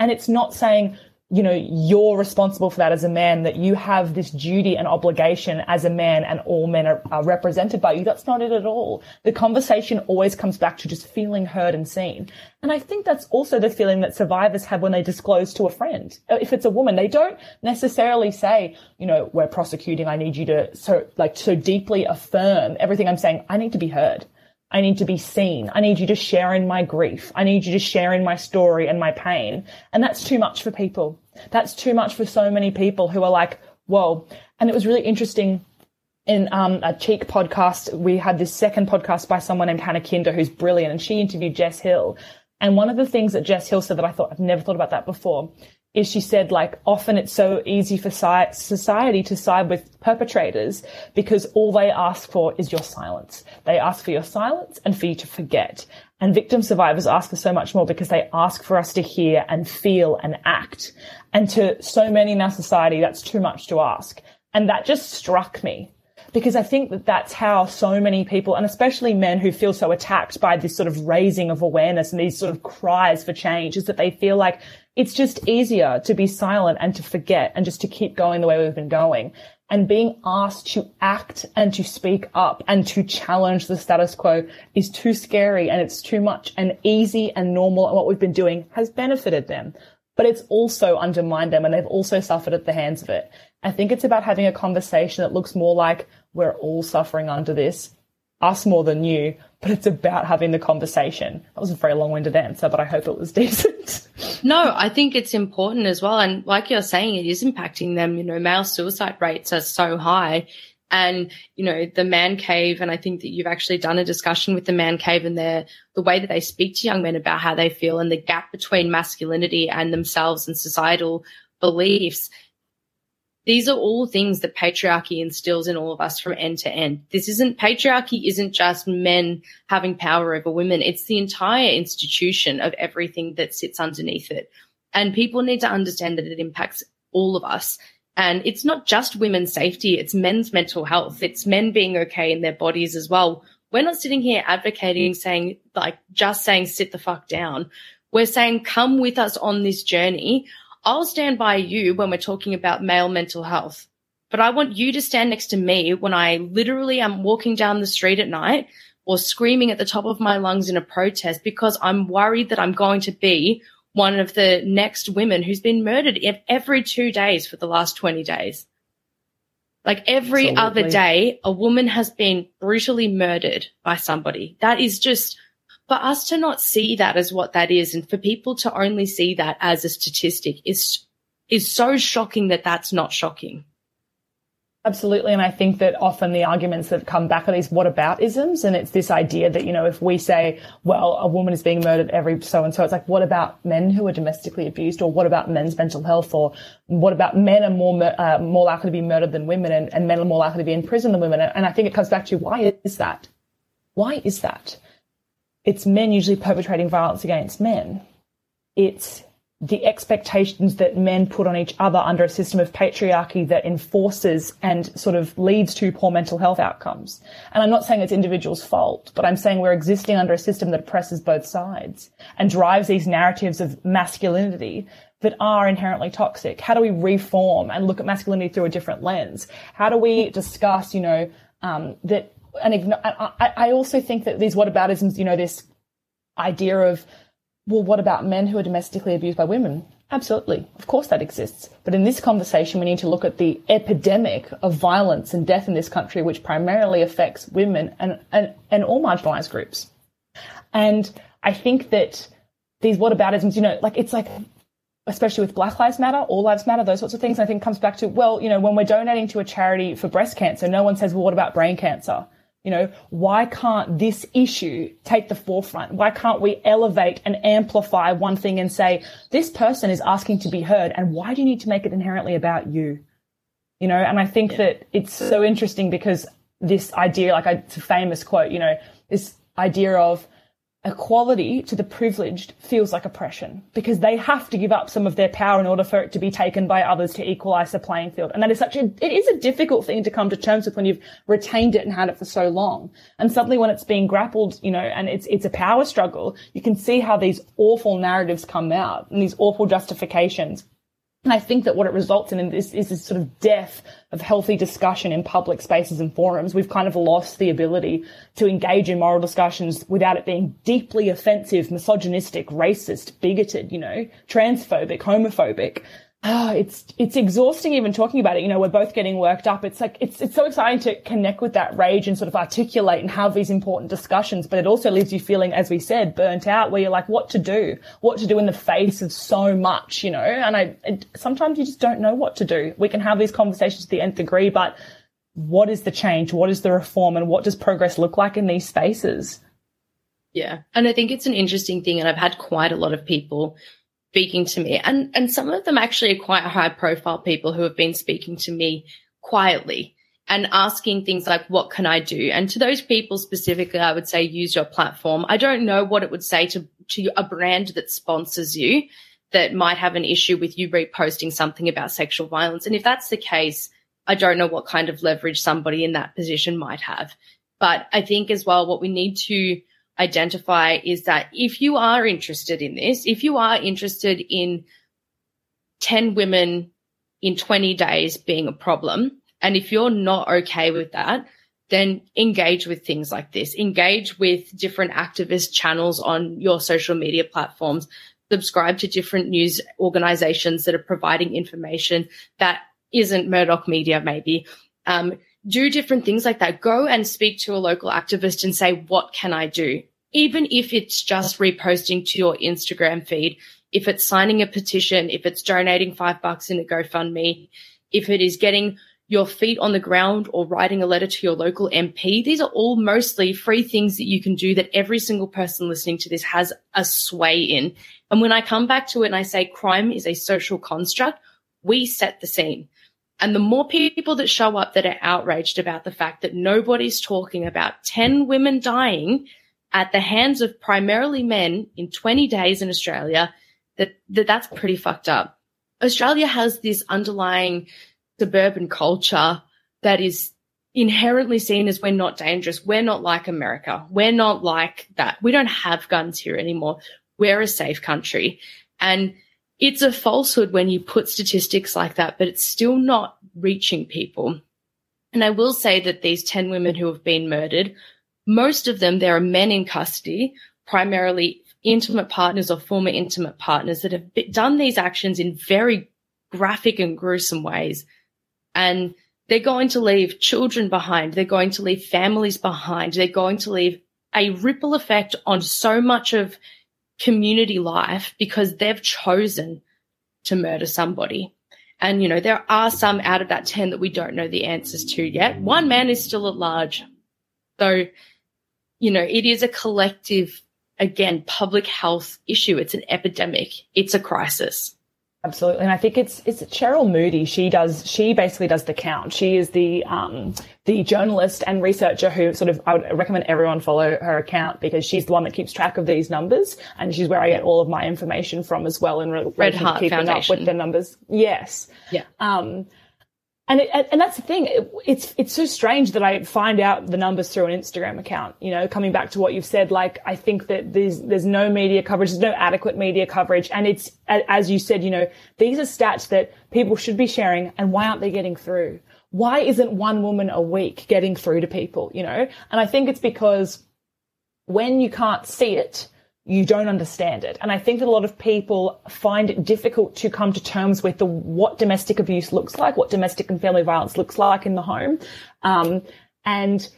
And it's not saying you know, you're responsible for that as a man, that you have this duty and obligation as a man and all men are, are, represented by you. That's not it at all. The conversation always comes back to just feeling heard and seen. And I think that's also the feeling that survivors have when they disclose to a friend. Uh, if it's a woman, they don't necessarily say, you know, we're prosecuting. I need you to so, like, so deeply affirm everything I'm saying. I need to be heard. I need to be seen. I need you to share in my grief. I need you to share in my story and my pain. And that's too much for people. That's too much for so many people who are like, whoa. And it was really interesting in um, a Cheek podcast. We had this second podcast by someone named Hannah Kinder, who's brilliant, and she interviewed Jess Hill. And one of the things that Jess Hill said that I thought I've never thought about that before is she said like often it's so easy for society to side with perpetrators because all they ask for is your silence. They ask for your silence and for you to forget. And victim survivors ask for so much more because they ask for us to hear and feel and act. And to so many in our society, that's too much to ask. And that just struck me because I think that that's how so many people, and especially men who feel so attacked by this sort of raising of awareness and these sort of cries for change is that they feel like it's just easier to be silent and to forget and just to keep going the way we've been going. And being asked to act and to speak up and to challenge the status quo is too scary and it's too much and easy and normal and what we've been doing has benefited them. but it's also undermined them and they've also suffered at the hands of it. I think it's about having a conversation that looks more like we're all suffering under this, us more than you, but it's about having the conversation. That was a very long winded answer, but I hope it was decent. no, I think it's important as well. And like you're saying, it is impacting them. You know, male suicide rates are so high. And, you know, the man cave, and I think that you've actually done a discussion with the man cave and their, the way that they speak to young men about how they feel and the gap between masculinity and themselves and societal beliefs these are all things that patriarchy instills in all of us from end to end. This isn't patriarchy isn't just men having power over women. It's the entire institution of everything that sits underneath it. And people need to understand that it impacts all of us. And it's not just women's safety. It's men's mental health. It's men being okay in their bodies as well. We're not sitting here advocating saying like just saying sit the fuck down. We're saying come with us on this journey I'll stand by you when we're talking about male mental health, but I want you to stand next to me when I literally am walking down the street at night or screaming at the top of my lungs in a protest because I'm worried that I'm going to be one of the next women who's been murdered every two days for the last 20 days. Like every Absolutely. other day, a woman has been brutally murdered by somebody. That is just for us to not see that as what that is and for people to only see that as a statistic is is so shocking that that's not shocking. Absolutely. And I think that often the arguments that come back are these what about isms. And it's this idea that, you know, if we say, well, a woman is being murdered every so and so, it's like, what about men who are domestically abused? Or what about men's mental health? Or what about men are more, uh, more likely to be murdered than women and, and men are more likely to be in prison than women? And I think it comes back to why is that? Why is that? It's men usually perpetrating violence against men. It's the expectations that men put on each other under a system of patriarchy that enforces and sort of leads to poor mental health outcomes. And I'm not saying it's individuals' fault, but I'm saying we're existing under a system that oppresses both sides and drives these narratives of masculinity that are inherently toxic. How do we reform and look at masculinity through a different lens? How do we discuss, you know, um, that and I, I also think that these what whataboutisms, you know, this idea of, well, what about men who are domestically abused by women? Absolutely. Of course that exists. But in this conversation, we need to look at the epidemic of violence and death in this country, which primarily affects women and, and, and all marginalized groups. And I think that these what whataboutisms, you know, like it's like especially with Black Lives Matter, All Lives Matter, those sorts of things. I think comes back to, well, you know, when we're donating to a charity for breast cancer, no one says, well, what about brain cancer? You know, why can't this issue take the forefront? Why can't we elevate and amplify one thing and say, this person is asking to be heard and why do you need to make it inherently about you? You know, and I think yeah. that it's so interesting because this idea, like it's a famous quote, you know, this idea of equality to the privileged feels like oppression because they have to give up some of their power in order for it to be taken by others to equalize the playing field. And that is such a, it is a difficult thing to come to terms with when you've retained it and had it for so long. And suddenly when it's being grappled, you know, and it's, it's a power struggle, you can see how these awful narratives come out and these awful justifications and I think that what it results in is, is this sort of death of healthy discussion in public spaces and forums. We've kind of lost the ability to engage in moral discussions without it being deeply offensive, misogynistic, racist, bigoted, you know, transphobic, homophobic oh, it's it's exhausting even talking about it. You know, we're both getting worked up. It's like it's it's so exciting to connect with that rage and sort of articulate and have these important discussions, but it also leaves you feeling, as we said, burnt out, where you're like, what to do, what to do in the face of so much, you know. And I it, sometimes you just don't know what to do. We can have these conversations to the nth degree, but what is the change? What is the reform? And what does progress look like in these spaces? Yeah. And I think it's an interesting thing. And I've had quite a lot of people speaking to me. And and some of them actually are quite high profile people who have been speaking to me quietly and asking things like what can i do? And to those people specifically i would say use your platform. I don't know what it would say to to a brand that sponsors you that might have an issue with you reposting something about sexual violence. And if that's the case i don't know what kind of leverage somebody in that position might have. But i think as well what we need to identify is that if you are interested in this, if you are interested in 10 women in 20 days being a problem, and if you're not okay with that, then engage with things like this. Engage with different activist channels on your social media platforms. subscribe to different news organizations that are providing information that isn't Murdoch media, maybe. Um, do different things like that. Go and speak to a local activist and say, what can I do? Even if it's just reposting to your Instagram feed, if it's signing a petition, if it's donating five bucks in a GoFundMe, if it is getting your feet on the ground or writing a letter to your local MP. These are all mostly free things that you can do that every single person listening to this has a sway in. And when I come back to it and I say crime is a social construct, we set the scene. And the more people that show up that are outraged about the fact that nobody's talking about 10 women dying at the hands of primarily men in 20 days in Australia, that, that that's pretty fucked up. Australia has this underlying suburban culture that is inherently seen as we're not dangerous. We're not like America. We're not like that. We don't have guns here anymore. We're a safe country. And it's a falsehood when you put statistics like that, but it's still not reaching people. And I will say that these 10 women who have been murdered, most of them, there are men in custody, primarily intimate partners or former intimate partners that have done these actions in very graphic and gruesome ways and they're going to leave children behind. They're going to leave families behind. They're going to leave a ripple effect on so much of community life because they've chosen to murder somebody. And, you know, there are some out of that 10 that we don't know the answers to yet. One man is still at large. So, you know, it is a collective, again, public health issue. It's an epidemic. It's a crisis. Absolutely, and I think it's it's Sherele Moody. She does she basically does the count. She is the um, the journalist and researcher who sort of I would recommend everyone follow her account because she's the one that keeps track of these numbers, and she's where I get all of my information from as well in relation Red Heart to keeping Foundation. up with the numbers. Yes, yeah. Um, and it, and that's the thing. It, it's it's so strange that I find out the numbers through an Instagram account. You know, coming back to what you've said, like I think that there's there's no media coverage, there's no adequate media coverage, and it's as you said, you know, these are stats that people should be sharing, and why aren't they getting through? Why isn't one woman a week getting through to people? You know, and I think it's because when you can't see it, you don't understand it. And I think that a lot of people find it difficult to come to terms with the, what domestic abuse looks like, what domestic and family violence looks like in the home. Um, and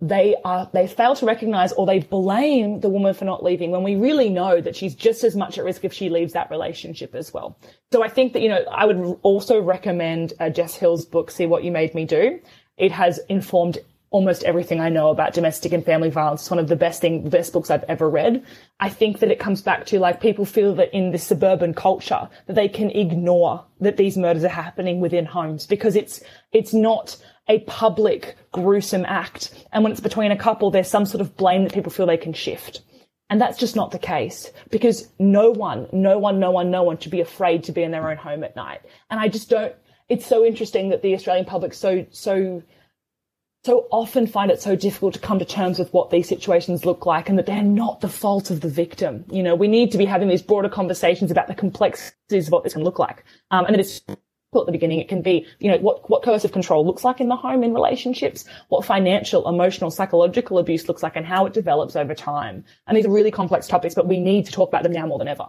they are, they fail to recognize or they blame the woman for not leaving when we really know that she's just as much at risk if she leaves that relationship as well. So I think that, you know, I would also recommend uh, Jess Hill's book, See What You Made Me Do. It has informed almost everything I know about domestic and family violence. It's one of the best thing, best books I've ever read. I think that it comes back to like people feel that in this suburban culture that they can ignore that these murders are happening within homes because it's, it's not a public gruesome act. And when it's between a couple, there's some sort of blame that people feel they can shift. And that's just not the case because no one, no one, no one, no one should be afraid to be in their own home at night. And I just don't, it's so interesting that the Australian public so, so, so often find it so difficult to come to terms with what these situations look like and that they're not the fault of the victim. You know, we need to be having these broader conversations about the complexities of what this can look like. Um, and it is at the beginning, it can be, you know, what, what coercive control looks like in the home in relationships, what financial, emotional, psychological abuse looks like and how it develops over time. And these are really complex topics, but we need to talk about them now more than ever.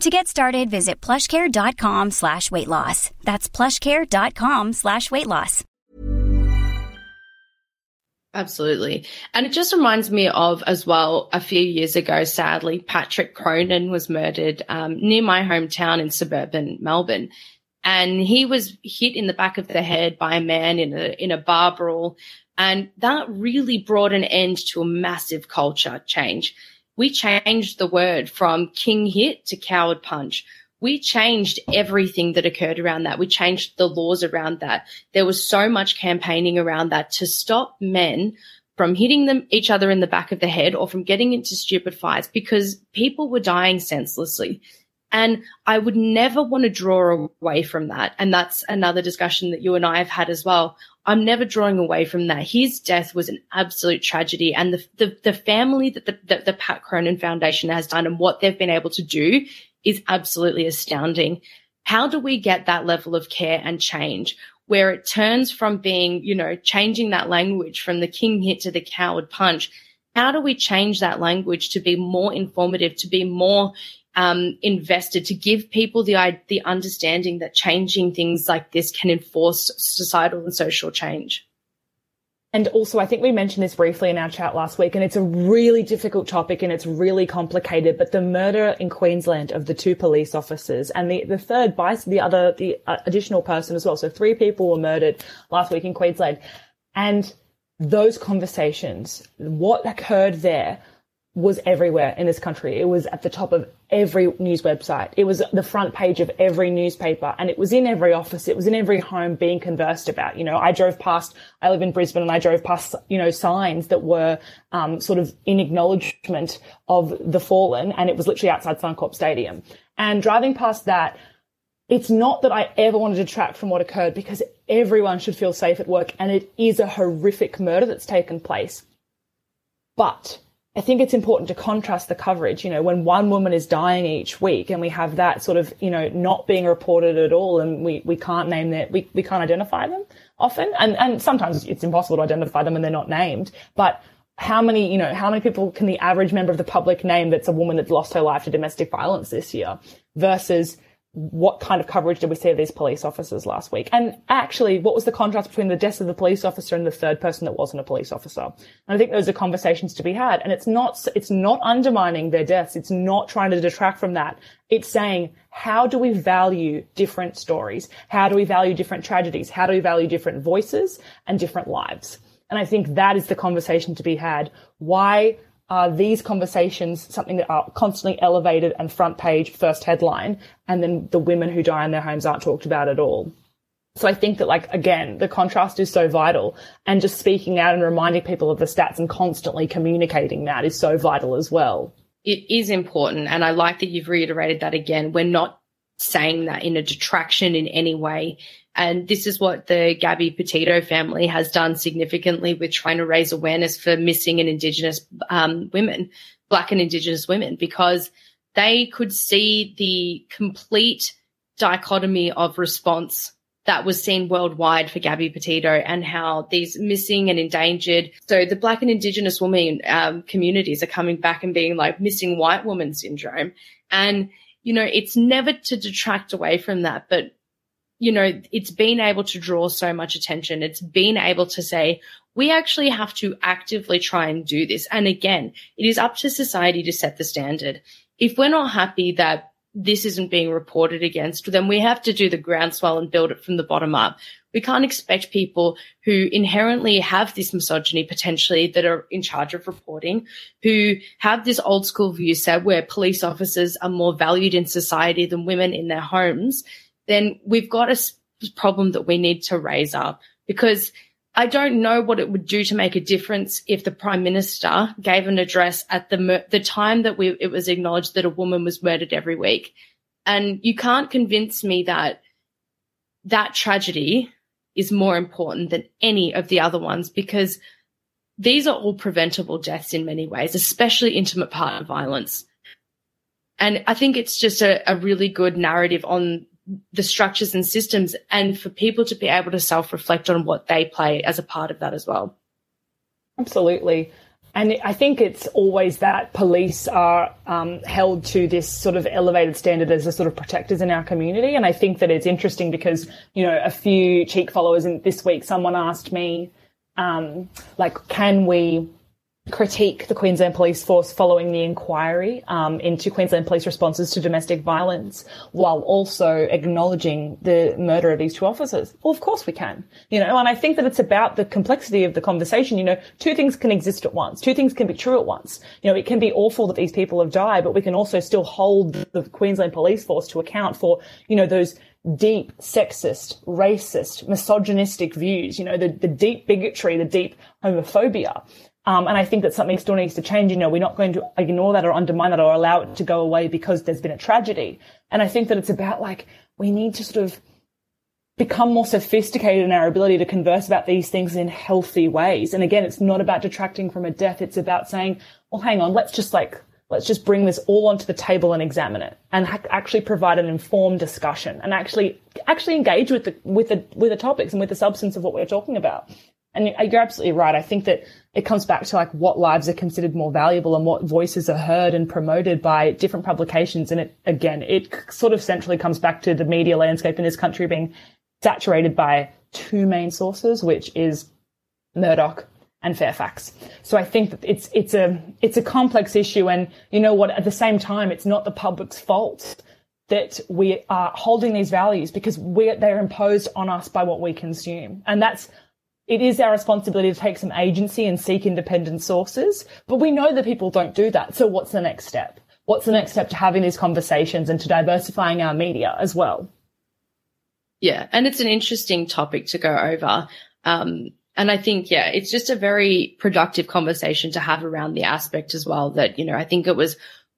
To get started, visit plushcare.com slash weight loss. That's plushcare.com slash weight loss. Absolutely. And it just reminds me of, as well, a few years ago, sadly, Patrick Cronin was murdered um, near my hometown in suburban Melbourne. And he was hit in the back of the head by a man in a, in a bar brawl. And that really brought an end to a massive culture change we changed the word from king hit to coward punch. We changed everything that occurred around that. We changed the laws around that. There was so much campaigning around that to stop men from hitting them each other in the back of the head or from getting into stupid fights because people were dying senselessly. And I would never want to draw away from that. And that's another discussion that you and I have had as well. I'm never drawing away from that. His death was an absolute tragedy. And the, the, the family that the, that the Pat Cronin Foundation has done and what they've been able to do is absolutely astounding. How do we get that level of care and change where it turns from being, you know, changing that language from the king hit to the coward punch? How do we change that language to be more informative, to be more um, invested to give people the the understanding that changing things like this can enforce societal and social change. And also, I think we mentioned this briefly in our chat last week, and it's a really difficult topic and it's really complicated. But the murder in Queensland of the two police officers and the, the third by the other, the uh, additional person as well. So three people were murdered last week in Queensland. And those conversations, what occurred there was everywhere in this country. It was at the top of every news website. It was the front page of every newspaper and it was in every office. It was in every home being conversed about. You know, I drove past, I live in Brisbane and I drove past, you know, signs that were, um, sort of in acknowledgement of the fallen and it was literally outside Suncorp Stadium. And driving past that, it's not that I ever wanted to detract from what occurred because everyone should feel safe at work and it is a horrific murder that's taken place. But I think it's important to contrast the coverage. You know, when one woman is dying each week and we have that sort of, you know, not being reported at all and we, we can't name that, we, we can't identify them often. And, and sometimes it's impossible to identify them and they're not named. But how many, you know, how many people can the average member of the public name that's a woman that's lost her life to domestic violence this year versus what kind of coverage did we see of these police officers last week? And actually, what was the contrast between the deaths of the police officer and the third person that wasn't a police officer? And I think those are conversations to be had. And it's not, it's not undermining their deaths. It's not trying to detract from that. It's saying, how do we value different stories? How do we value different tragedies? How do we value different voices and different lives? And I think that is the conversation to be had. Why are these conversations something that are constantly elevated and front page first headline and then the women who die in their homes aren't talked about at all. So i think that like again the contrast is so vital and just speaking out and reminding people of the stats and constantly communicating that is so vital as well. It is important and i like that you've reiterated that again. We're not saying that in a detraction in any way and this is what the Gabby Petito family has done significantly with trying to raise awareness for missing and Indigenous um, women, Black and Indigenous women, because they could see the complete dichotomy of response that was seen worldwide for Gabby Petito and how these missing and endangered, so the Black and Indigenous women um, communities are coming back and being like missing white woman syndrome. And, you know, it's never to detract away from that, but you know, it's been able to draw so much attention. It's been able to say, we actually have to actively try and do this. And again, it is up to society to set the standard. If we're not happy that this isn't being reported against, then we have to do the groundswell and build it from the bottom up. We can't expect people who inherently have this misogyny potentially that are in charge of reporting, who have this old school view set where police officers are more valued in society than women in their homes, then we've got a problem that we need to raise up because I don't know what it would do to make a difference if the prime minister gave an address at the the time that we it was acknowledged that a woman was murdered every week, and you can't convince me that that tragedy is more important than any of the other ones because these are all preventable deaths in many ways, especially intimate partner violence. And I think it's just a, a really good narrative on the structures and systems and for people to be able to self reflect on what they play as a part of that as well. Absolutely. And I think it's always that police are um, held to this sort of elevated standard as the sort of protectors in our community. And I think that it's interesting because, you know, a few cheek followers in this week, someone asked me, um, like, can we critique the Queensland Police Force following the inquiry um, into Queensland Police responses to domestic violence, while also acknowledging the murder of these two officers. Well, of course we can, you know, and I think that it's about the complexity of the conversation. You know, two things can exist at once. Two things can be true at once. You know, it can be awful that these people have died, but we can also still hold the Queensland Police Force to account for, you know, those deep sexist, racist, misogynistic views, you know, the, the deep bigotry, the deep homophobia um, and I think that something still needs to change. You know, we're not going to ignore that or undermine that or allow it to go away because there's been a tragedy. And I think that it's about like, we need to sort of become more sophisticated in our ability to converse about these things in healthy ways. And again, it's not about detracting from a death. It's about saying, well, hang on, let's just like, let's just bring this all onto the table and examine it and ha- actually provide an informed discussion and actually, actually engage with the, with the, with the topics and with the substance of what we're talking about. And you're absolutely right. I think that it comes back to like what lives are considered more valuable and what voices are heard and promoted by different publications. And it, again, it sort of centrally comes back to the media landscape in this country being saturated by two main sources, which is Murdoch and Fairfax. So I think that it's, it's a, it's a complex issue. And you know what? At the same time, it's not the public's fault that we are holding these values because we they're imposed on us by what we consume. And that's it is our responsibility to take some agency and seek independent sources, but we know that people don't do that. So what's the next step? What's the next step to having these conversations and to diversifying our media as well? Yeah, and it's an interesting topic to go over. Um, and I think, yeah, it's just a very productive conversation to have around the aspect as well that, you know, I think it was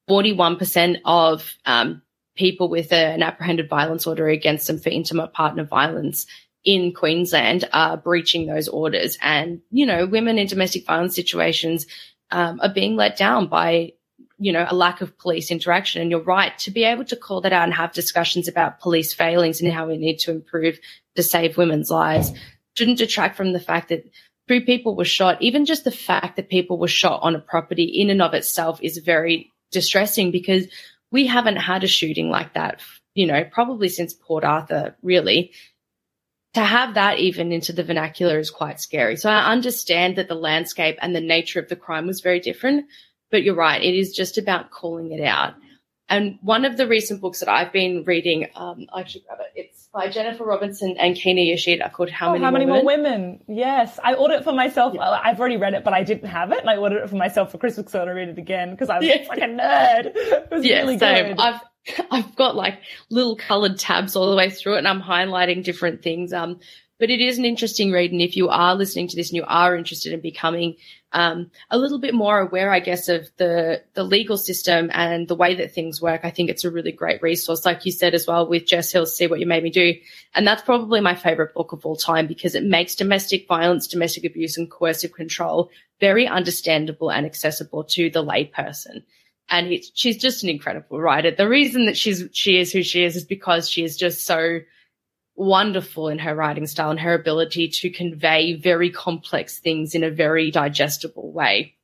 41% of um, people with a, an apprehended violence order against them for intimate partner violence in Queensland are breaching those orders. And, you know, women in domestic violence situations um, are being let down by, you know, a lack of police interaction. And you're right to be able to call that out and have discussions about police failings and how we need to improve to save women's lives shouldn't detract from the fact that three people were shot. Even just the fact that people were shot on a property in and of itself is very distressing because we haven't had a shooting like that, you know, probably since Port Arthur, really to have that even into the vernacular is quite scary. So I understand that the landscape and the nature of the crime was very different, but you're right. It is just about calling it out. And one of the recent books that I've been reading, um, I should grab it. It's by Jennifer Robinson and Keina Yoshida called How oh, Many, How Many More, Women? Yes. I ordered it for myself. Yeah. I've already read it, but I didn't have it. And I ordered it for myself for Christmas so I want to read it again because I was yeah. like a nerd. It was yeah, really same. good. I've, I've got like little colored tabs all the way through it and I'm highlighting different things. Um, but it is an interesting read. And if you are listening to this and you are interested in becoming um, a little bit more aware, I guess, of the the legal system and the way that things work, I think it's a really great resource. Like you said as well with Jess Hill's See What You Made Me Do. And that's probably my favorite book of all time because it makes domestic violence, domestic abuse and coercive control very understandable and accessible to the layperson. And it's, she's just an incredible writer. The reason that she's, she is who she is is because she is just so wonderful in her writing style and her ability to convey very complex things in a very digestible way.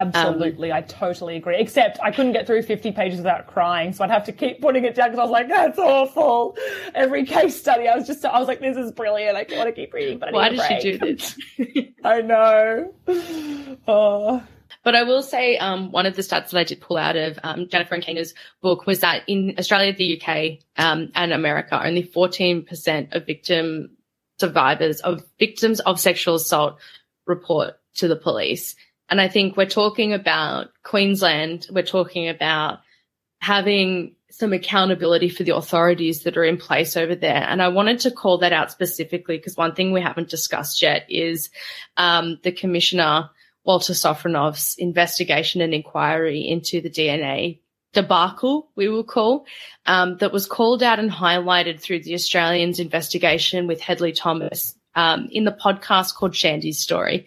Absolutely, um, I totally agree. Except I couldn't get through 50 pages without crying, so I'd have to keep putting it down because I was like, "That's awful." Every case study, I was just, I was like, "This is brilliant." I want to keep reading, but I why did she do this? I know. Oh. But I will say, um, one of the stats that I did pull out of um, Jennifer and Keina's book was that in Australia, the UK, um, and America, only 14% of victim survivors of victims of sexual assault report to the police. And I think we're talking about Queensland. We're talking about having some accountability for the authorities that are in place over there. And I wanted to call that out specifically because one thing we haven't discussed yet is um, the commissioner, Walter Sofronoff's investigation and inquiry into the DNA debacle, we will call, um, that was called out and highlighted through the Australians investigation with Hedley Thomas um, in the podcast called Shandee's Story.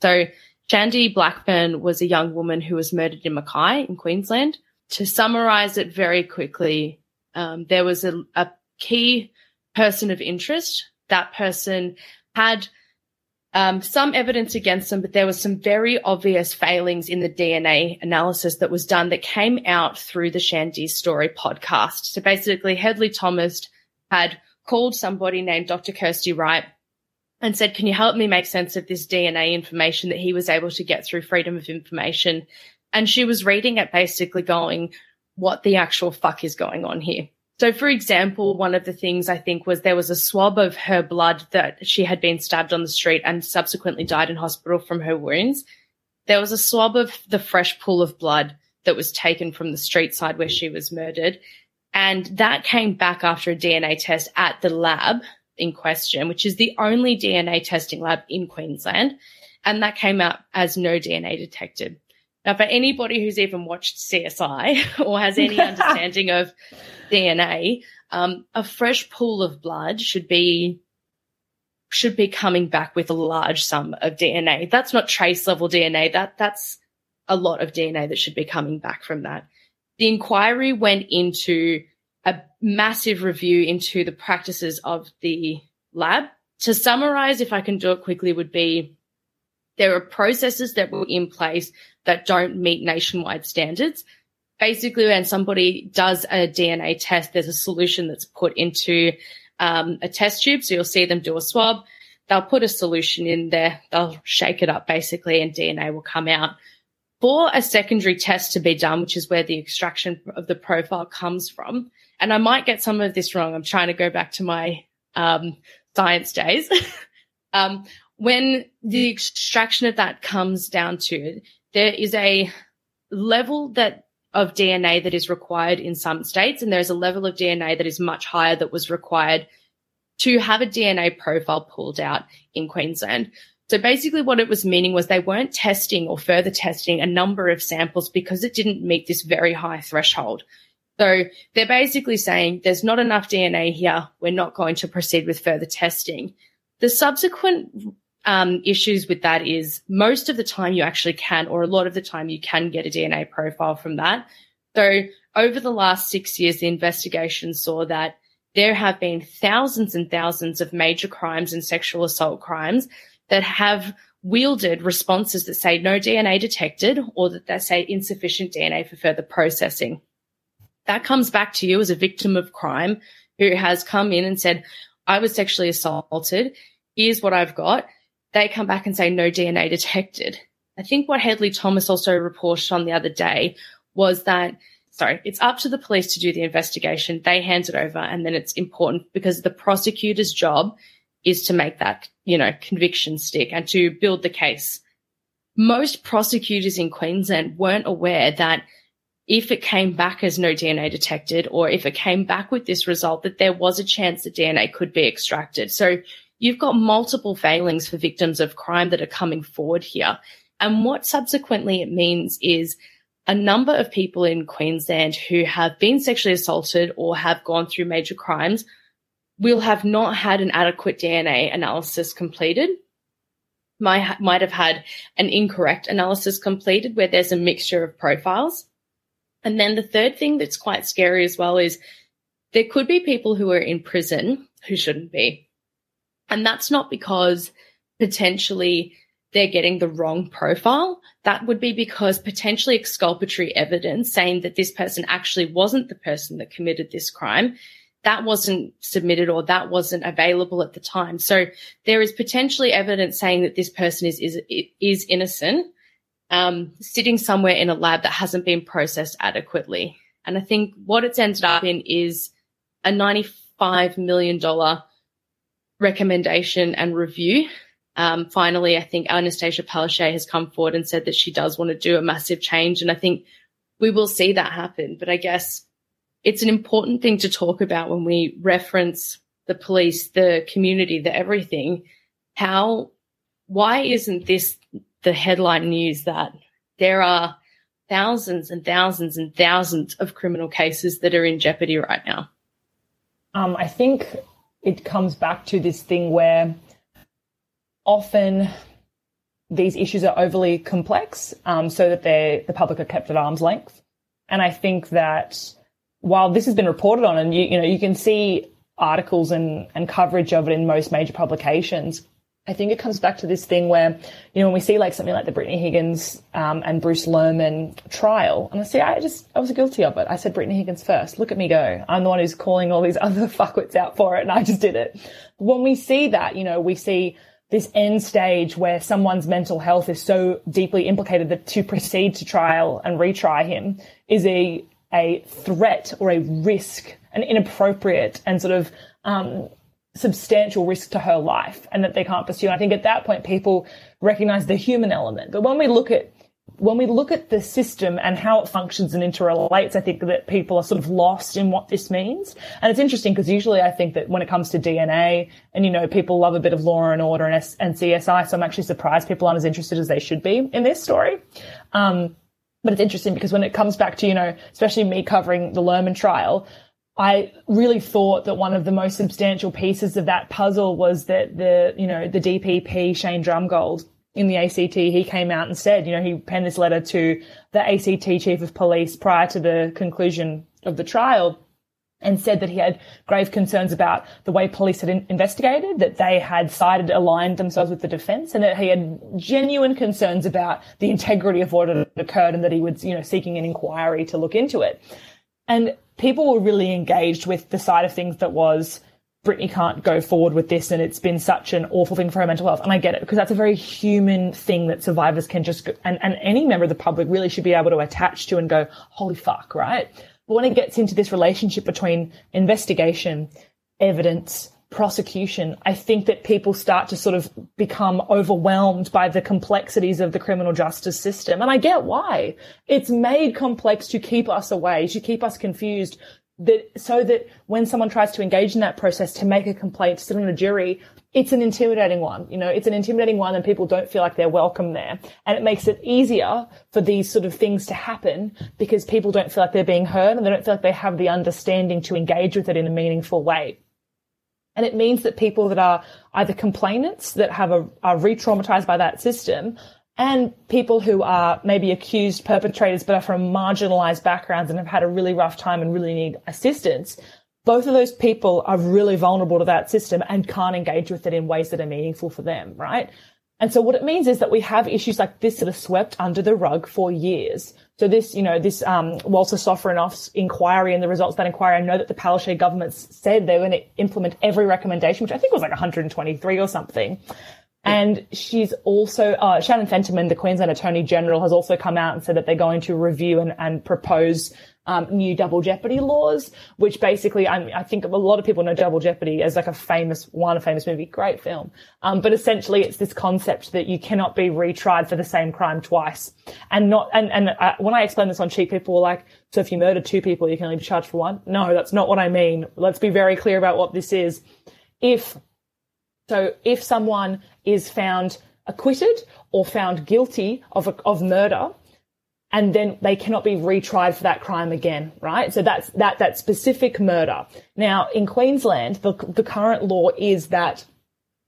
So Shandee Blackburn was a young woman who was murdered in Mackay in Queensland. To summarize it very quickly, um, there was a, a, key person of interest. That person had um, some evidence against them, but there was some very obvious failings in the DNA analysis that was done that came out through the Shandee Story podcast. So basically, Hedley Thomas had called somebody named Dr. Kirsty Wright and said, Can you help me make sense of this DNA information that he was able to get through Freedom of Information? And she was reading it basically going, What the actual fuck is going on here? So, for example, one of the things I think was there was a swab of her blood that she had been stabbed on the street and subsequently died in hospital from her wounds. There was a swab of the fresh pool of blood that was taken from the street side where she was murdered. And that came back after a DNA test at the lab in question, which is the only DNA testing lab in Queensland. And that came out as no DNA detected. Now, for anybody who's even watched CSI or has any understanding of DNA, um, a fresh pool of blood should be should be coming back with a large sum of DNA. That's not trace level DNA. That that's a lot of DNA that should be coming back from that. The inquiry went into a massive review into the practices of the lab. To summarize, if I can do it quickly, would be there are processes that were in place that don't meet nationwide standards. Basically, when somebody does a DNA test, there's a solution that's put into um, a test tube. So you'll see them do a swab. They'll put a solution in there. They'll shake it up basically and DNA will come out. For a secondary test to be done, which is where the extraction of the profile comes from, and I might get some of this wrong. I'm trying to go back to my um, science days. um, when the extraction of that comes down to there is a level that of DNA that is required in some states, and there's a level of DNA that is much higher that was required to have a DNA profile pulled out in Queensland. So basically what it was meaning was they weren't testing or further testing a number of samples because it didn't meet this very high threshold. So they're basically saying there's not enough DNA here. We're not going to proceed with further testing. The subsequent um, issues with that is most of the time you actually can, or a lot of the time you can get a DNA profile from that. So over the last six years, the investigation saw that there have been thousands and thousands of major crimes and sexual assault crimes that have wielded responses that say no DNA detected or that they say insufficient DNA for further processing that comes back to you as a victim of crime who has come in and said, I was sexually assaulted. Here's what I've got. They come back and say no DNA detected. I think what Hedley Thomas also reported on the other day was that, sorry, it's up to the police to do the investigation. They hand it over and then it's important because the prosecutor's job is to make that, you know, conviction stick and to build the case. Most prosecutors in Queensland weren't aware that if it came back as no DNA detected, or if it came back with this result, that there was a chance that DNA could be extracted. So you've got multiple failings for victims of crime that are coming forward here. And what subsequently it means is a number of people in Queensland who have been sexually assaulted or have gone through major crimes will have not had an adequate DNA analysis completed. Might, might have had an incorrect analysis completed where there's a mixture of profiles. And then the third thing that's quite scary as well is there could be people who are in prison who shouldn't be. And that's not because potentially they're getting the wrong profile. That would be because potentially exculpatory evidence saying that this person actually wasn't the person that committed this crime that wasn't submitted or that wasn't available at the time. So there is potentially evidence saying that this person is is is innocent, um, sitting somewhere in a lab that hasn't been processed adequately. And I think what it's ended up in is a ninety-five million dollar recommendation and review. Um, finally, I think Anastasia Palaszczuk has come forward and said that she does want to do a massive change, and I think we will see that happen. But I guess it's an important thing to talk about when we reference the police, the community, the everything. How, why isn't this the headline news that there are thousands and thousands and thousands of criminal cases that are in jeopardy right now? Um, I think it comes back to this thing where often these issues are overly complex um, so that the public are kept at arm's length. And I think that while this has been reported on, and you, you know, you can see articles and, and coverage of it in most major publications, I think it comes back to this thing where, you know, when we see like something like the Brittany Higgins um, and Bruce Lehrmann trial, and I see, I just, I was guilty of it. I said Brittany Higgins first. Look at me go. I'm the one who's calling all these other fuckwits out for it, and I just did it. When we see that, you know, we see this end stage where someone's mental health is so deeply implicated that to proceed to trial and retry him is a a threat or a risk, an inappropriate and sort of um, substantial risk to her life, and that they can't pursue. And I think at that point, people recognize the human element. But when we look at when we look at the system and how it functions and interrelates, I think that people are sort of lost in what this means. And it's interesting because usually I think that when it comes to DNA and, you know, people love a bit of law and order and, S- and CSI. So I'm actually surprised people aren't as interested as they should be in this story. Um, but it's interesting because when it comes back to, you know, especially me covering the Lehrmann trial, I really thought that one of the most substantial pieces of that puzzle was that the, you know, the DPP Shane Drumgold in the ACT, he came out and said, you know, he penned this letter to the ACT chief of police prior to the conclusion of the trial and said that he had grave concerns about the way police had in- investigated, that they had sided, aligned themselves with the defense, and that he had genuine concerns about the integrity of what had occurred and that he was, you know, seeking an inquiry to look into it. And people were really engaged with the side of things that was, Brittany can't go forward with this and it's been such an awful thing for her mental health. And I get it because that's a very human thing that survivors can just, go, and, and any member of the public really should be able to attach to and go, holy fuck, right? But when it gets into this relationship between investigation, evidence, prosecution, I think that people start to sort of become overwhelmed by the complexities of the criminal justice system. And I get why. It's made complex to keep us away, to keep us confused, that so that when someone tries to engage in that process to make a complaint, to sit on a jury, it's an intimidating one. You know, it's an intimidating one and people don't feel like they're welcome there. And it makes it easier for these sort of things to happen because people don't feel like they're being heard and they don't feel like they have the understanding to engage with it in a meaningful way. And it means that people that are either complainants that have a, are re-traumatized by that system and people who are maybe accused perpetrators but are from marginalized backgrounds and have had a really rough time and really need assistance both of those people are really vulnerable to that system and can't engage with it in ways that are meaningful for them, right? And so what it means is that we have issues like this that are swept under the rug for years. So this, you know, this um, Walter Sofronoff's inquiry and the results of that inquiry, I know that the Palaszczuk government said they were going to implement every recommendation, which I think was like 123 or something. And she's also, uh, Shannon Fentiman, the Queensland Attorney General, has also come out and said that they're going to review and, and propose um, new double jeopardy laws, which basically, I, I, think a lot of people know double jeopardy as like a famous one, a famous movie, great film. Um, but essentially it's this concept that you cannot be retried for the same crime twice. And not, and, and uh, when I explain this on cheap, people were like, so if you murder two people, you can only be charged for one? No, that's not what I mean. Let's be very clear about what this is. If, so if someone is found acquitted or found guilty of, of murder, and then they cannot be retried for that crime again, right? So that's that that specific murder. Now in Queensland, the the current law is that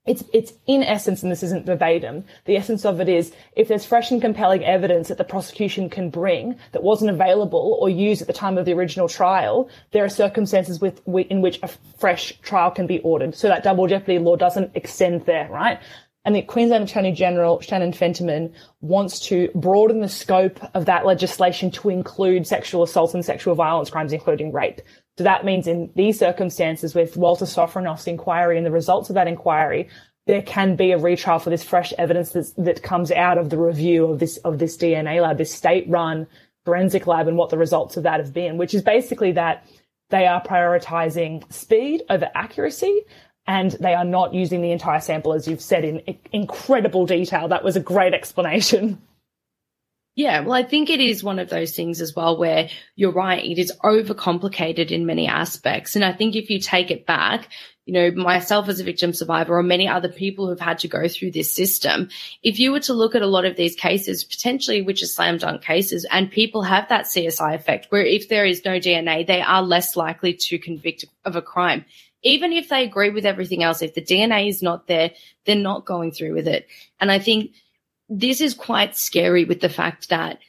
it's it's in essence, and this isn't verbatim, the essence of it is if there's fresh and compelling evidence that the prosecution can bring that wasn't available or used at the time of the original trial, there are circumstances with, in which a fresh trial can be ordered. So that double jeopardy law doesn't extend there, right? And the Queensland Attorney General, Shannon Fentiman, wants to broaden the scope of that legislation to include sexual assault and sexual violence crimes, including rape. So that means in these circumstances with Walter Sofronoff's inquiry and the results of that inquiry, there can be a retrial for this fresh evidence that comes out of the review of this, of this DNA lab, this state run forensic lab and what the results of that have been, which is basically that they are prioritizing speed over accuracy and they are not using the entire sample, as you've said in incredible detail. That was a great explanation. Yeah, well, I think it is one of those things as well where you're right. It is overcomplicated in many aspects. And I think if you take it back, you know, myself as a victim survivor or many other people who've had to go through this system, if you were to look at a lot of these cases, potentially, which are slam dunk cases, and people have that CSI effect where if there is no DNA, they are less likely to convict of a crime. Even if they agree with everything else, if the DNA is not there, they're not going through with it. And I think this is quite scary with the fact that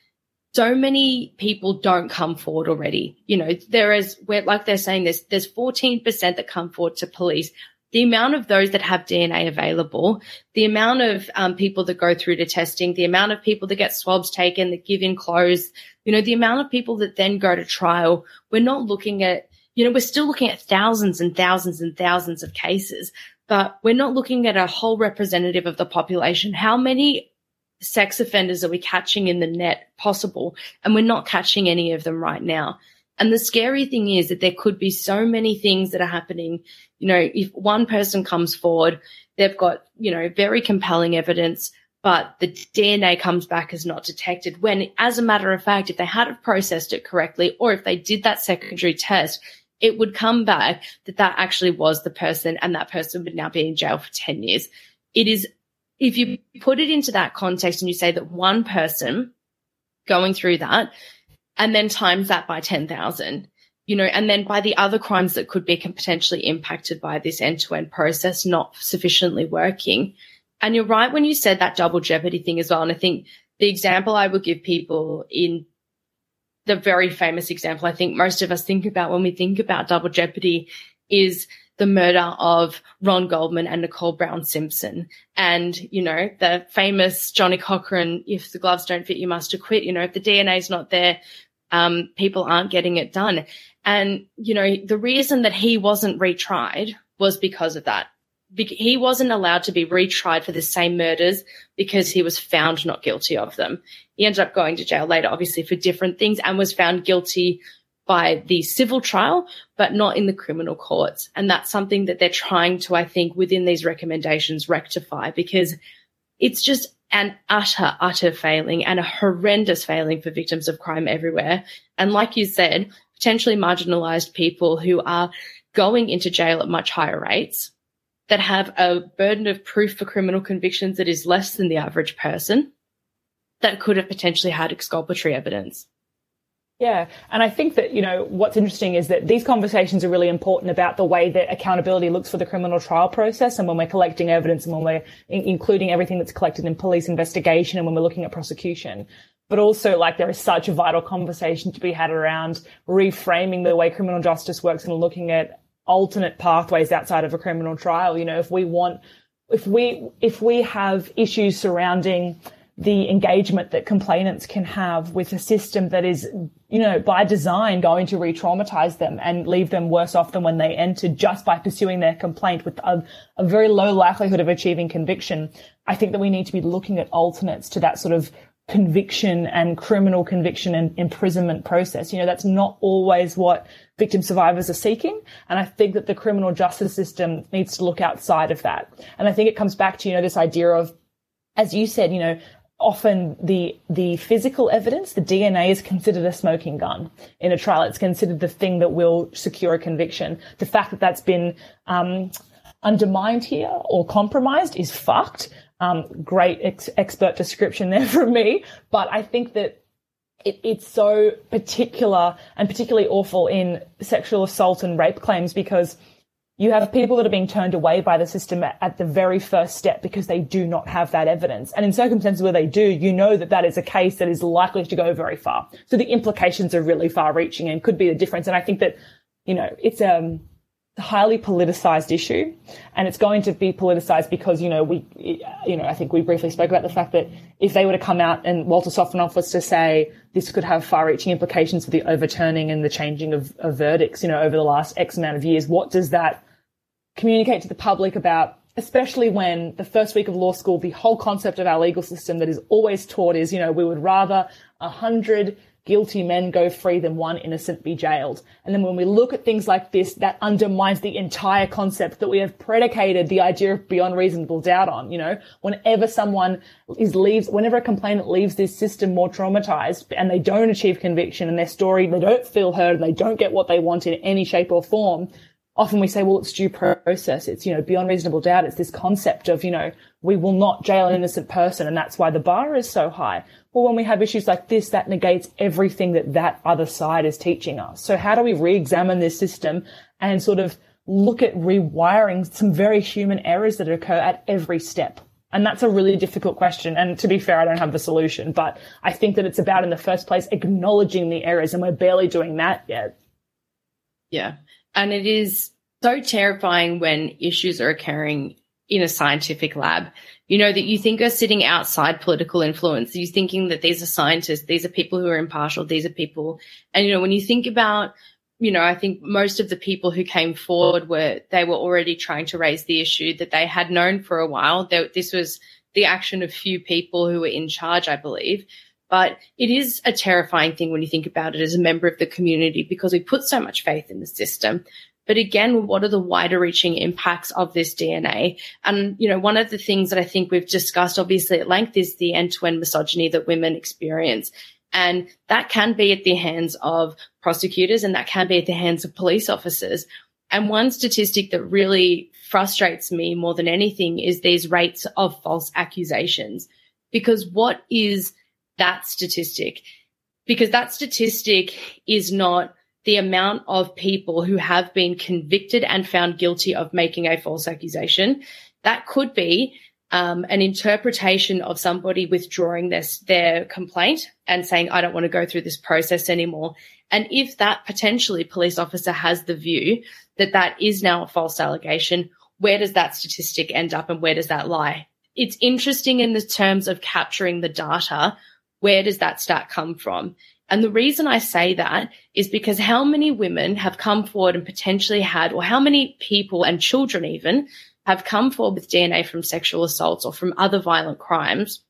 so many people don't come forward already. You know, there is where, like they're saying, there's, there's 14% that come forward to police. The amount of those that have DNA available, the amount of um, people that go through to testing, the amount of people that get swabs taken, that give in clothes, you know, the amount of people that then go to trial, we're not looking at, you know, we're still looking at thousands and thousands and thousands of cases, but we're not looking at a whole representative of the population. How many sex offenders are we catching in the net possible? And we're not catching any of them right now. And the scary thing is that there could be so many things that are happening. You know, if one person comes forward, they've got, you know, very compelling evidence, but the DNA comes back as not detected. When, as a matter of fact, if they had processed it correctly, or if they did that secondary test, it would come back that that actually was the person and that person would now be in jail for 10 years. It is if you put it into that context and you say that one person going through that and then times that by 10,000, you know, and then by the other crimes that could be potentially impacted by this end to end process not sufficiently working. And you're right when you said that double jeopardy thing as well. And I think the example I would give people in the very famous example I think most of us think about when we think about double jeopardy is the murder of Ron Goldman and Nicole Brown Simpson. And, you know, the famous Johnnie Cochran, if the gloves don't fit, you must acquit. You know, if the DNA is not there, um, people aren't getting it done. And, you know, the reason that he wasn't retried was because of that. He wasn't allowed to be retried for the same murders because he was found not guilty of them. He ended up going to jail later, obviously, for different things and was found guilty by the civil trial, but not in the criminal courts. And that's something that they're trying to, I think, within these recommendations rectify because it's just an utter, utter failing and a horrendous failing for victims of crime everywhere. And like you said, potentially marginalized people who are going into jail at much higher rates that have a burden of proof for criminal convictions that is less than the average person that could have potentially had exculpatory evidence. Yeah. And I think that, you know, what's interesting is that these conversations are really important about the way that accountability looks for the criminal trial process and when we're collecting evidence and when we're in- including everything that's collected in police investigation and when we're looking at prosecution. But also, like, there is such a vital conversation to be had around reframing the way criminal justice works and looking at alternate pathways outside of a criminal trial. You know, if we want, if we, if we have issues surrounding the engagement that complainants can have with a system that is, you know, by design going to re-traumatize them and leave them worse off than when they entered just by pursuing their complaint with a, a very low likelihood of achieving conviction. I think that we need to be looking at alternates to that sort of conviction and criminal conviction and imprisonment process. You know, that's not always what victim survivors are seeking. And I think that the criminal justice system needs to look outside of that. And I think it comes back to, you know, this idea of, as you said, you know, often the the physical evidence, the DNA is considered a smoking gun in a trial. It's considered the thing that will secure a conviction. The fact that that's been um, undermined here or compromised is fucked. Um, great ex- expert description there from me, but I think that it, it's so particular and particularly awful in sexual assault and rape claims because you have people that are being turned away by the system at, at, the very first step because they do not have that evidence. And in circumstances where they do, you know that that is a case that is likely to go very far. So the implications are really far reaching and could be the difference. And I think that, you know, it's, um, highly politicized issue and it's going to be politicized because, you know, we, you know, I think we briefly spoke about the fact that if they were to come out and Walter Sofronoff was to say this could have far reaching implications for the overturning and the changing of, of verdicts, you know, over the last X amount of years, what does that communicate to the public about especially when the first week of law school, the whole concept of our legal system that is always taught is, you know, we would rather a hundred guilty men go free than one innocent be jailed. And then when we look at things like this, that undermines the entire concept that we have predicated the idea of beyond reasonable doubt on. You know, whenever someone is leaves, whenever a complainant leaves this system more traumatized and they don't achieve conviction and their story, they don't feel heard, and they don't get what they want in any shape or form, often we say, well, it's due process. It's, you know, beyond reasonable doubt. It's this concept of, you know, we will not jail an innocent person. And that's why the bar is so high. Well, when we have issues like this, that negates everything that that other side is teaching us. So how do we re-examine this system and sort of look at rewiring some very human errors that occur at every step? And that's a really difficult question. And to be fair, I don't have the solution, but I think that it's about in the first place acknowledging the errors and we're barely doing that yet. Yeah. And it is so terrifying when issues are occurring in a scientific lab. You know, that you think are sitting outside political influence. You're thinking that these are scientists, these are people who are impartial, these are people. And, you know, when you think about, you know, I think most of the people who came forward were, they were already trying to raise the issue that they had known for a while. That this was the action of few people who were in charge, I believe. But it is a terrifying thing when you think about it as a member of the community because we put so much faith in the system. But again, what are the wider reaching impacts of this DNA? And, you know, one of the things that I think we've discussed obviously at length is the end to end misogyny that women experience. And that can be at the hands of prosecutors and that can be at the hands of police officers. And one statistic that really frustrates me more than anything is these rates of false accusations. Because what is that statistic? Because that statistic is not the amount of people who have been convicted and found guilty of making a false accusation. That could be um, an interpretation of somebody withdrawing their, their complaint and saying, I don't want to go through this process anymore. And if that potentially police officer has the view that that is now a false allegation, where does that statistic end up and where does that lie? It's interesting in the terms of capturing the data. Where does that stat come from? And the reason I say that is because how many women have come forward and potentially had, or how many people and children even have come forward with DNA from sexual assaults or from other violent crimes,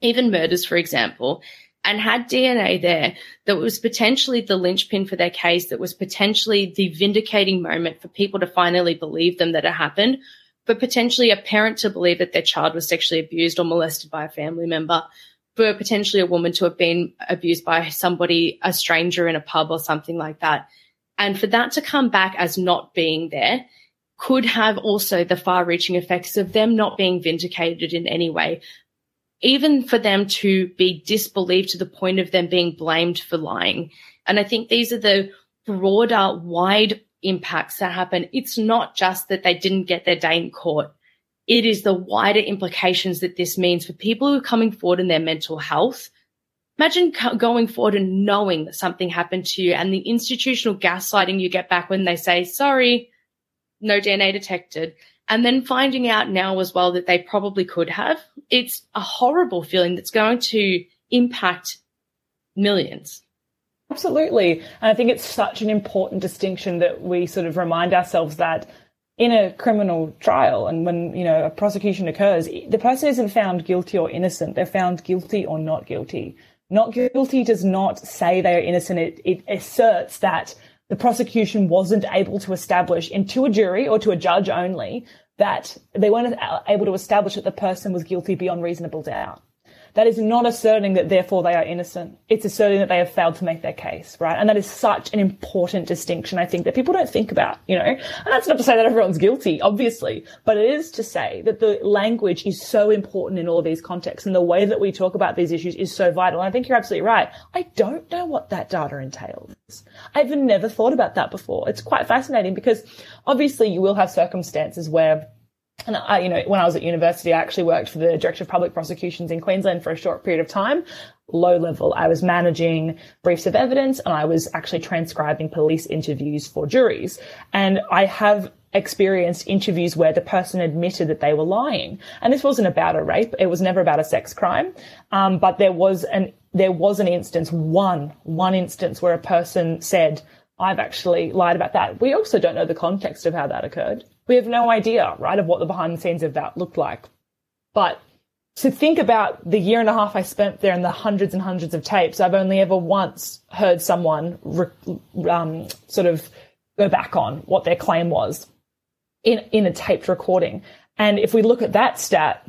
even murders, for example, and had DNA there that was potentially the linchpin for their case, that was potentially the vindicating moment for people to finally believe them that it happened, but potentially a parent to believe that their child was sexually abused or molested by a family member, for potentially a woman to have been abused by somebody, a stranger in a pub or something like that. And for that to come back as not being there could have also the far reaching effects of them not being vindicated in any way. Even for them to be disbelieved to the point of them being blamed for lying. And I think these are the broader, wide impacts that happen. It's not just that they didn't get their day in court it is the wider implications that this means for people who are coming forward in their mental health. Imagine going forward and knowing that something happened to you and the institutional gaslighting you get back when they say, sorry, no DNA detected. And then finding out now as well that they probably could have. It's a horrible feeling that's going to impact millions. Absolutely. And I think it's such an important distinction that we sort of remind ourselves that in a criminal trial and when, you know, a prosecution occurs, the person isn't found guilty or innocent. They're found guilty or not guilty. Not guilty does not say they are innocent. It, it asserts that the prosecution wasn't able to establish in to a jury or to a judge only that they weren't able to establish that the person was guilty beyond reasonable doubt that is not asserting that therefore they are innocent. It's asserting that they have failed to make their case, right? And that is such an important distinction, I think, that people don't think about, you know? And that's not to say that everyone's guilty, obviously, but it is to say that the language is so important in all of these contexts and the way that we talk about these issues is so vital. And I think you're absolutely right. I don't know what that data entails. I've never thought about that before. It's quite fascinating because obviously you will have circumstances where and I, you know, when I was at university, I actually worked for the Director of Public Prosecutions in Queensland for a short period of time. Low level. I was managing briefs of evidence and I was actually transcribing police interviews for juries. And I have experienced interviews where the person admitted that they were lying. And this wasn't about a rape. It was never about a sex crime. Um, but there was an, there was an instance, one, one instance where a person said, I've actually lied about that. We also don't know the context of how that occurred. We have no idea, right, of what the behind the scenes of that looked like. But to think about the year and a half I spent there and the hundreds and hundreds of tapes, I've only ever once heard someone um, sort of go back on what their claim was in, in a taped recording. And if we look at that stat,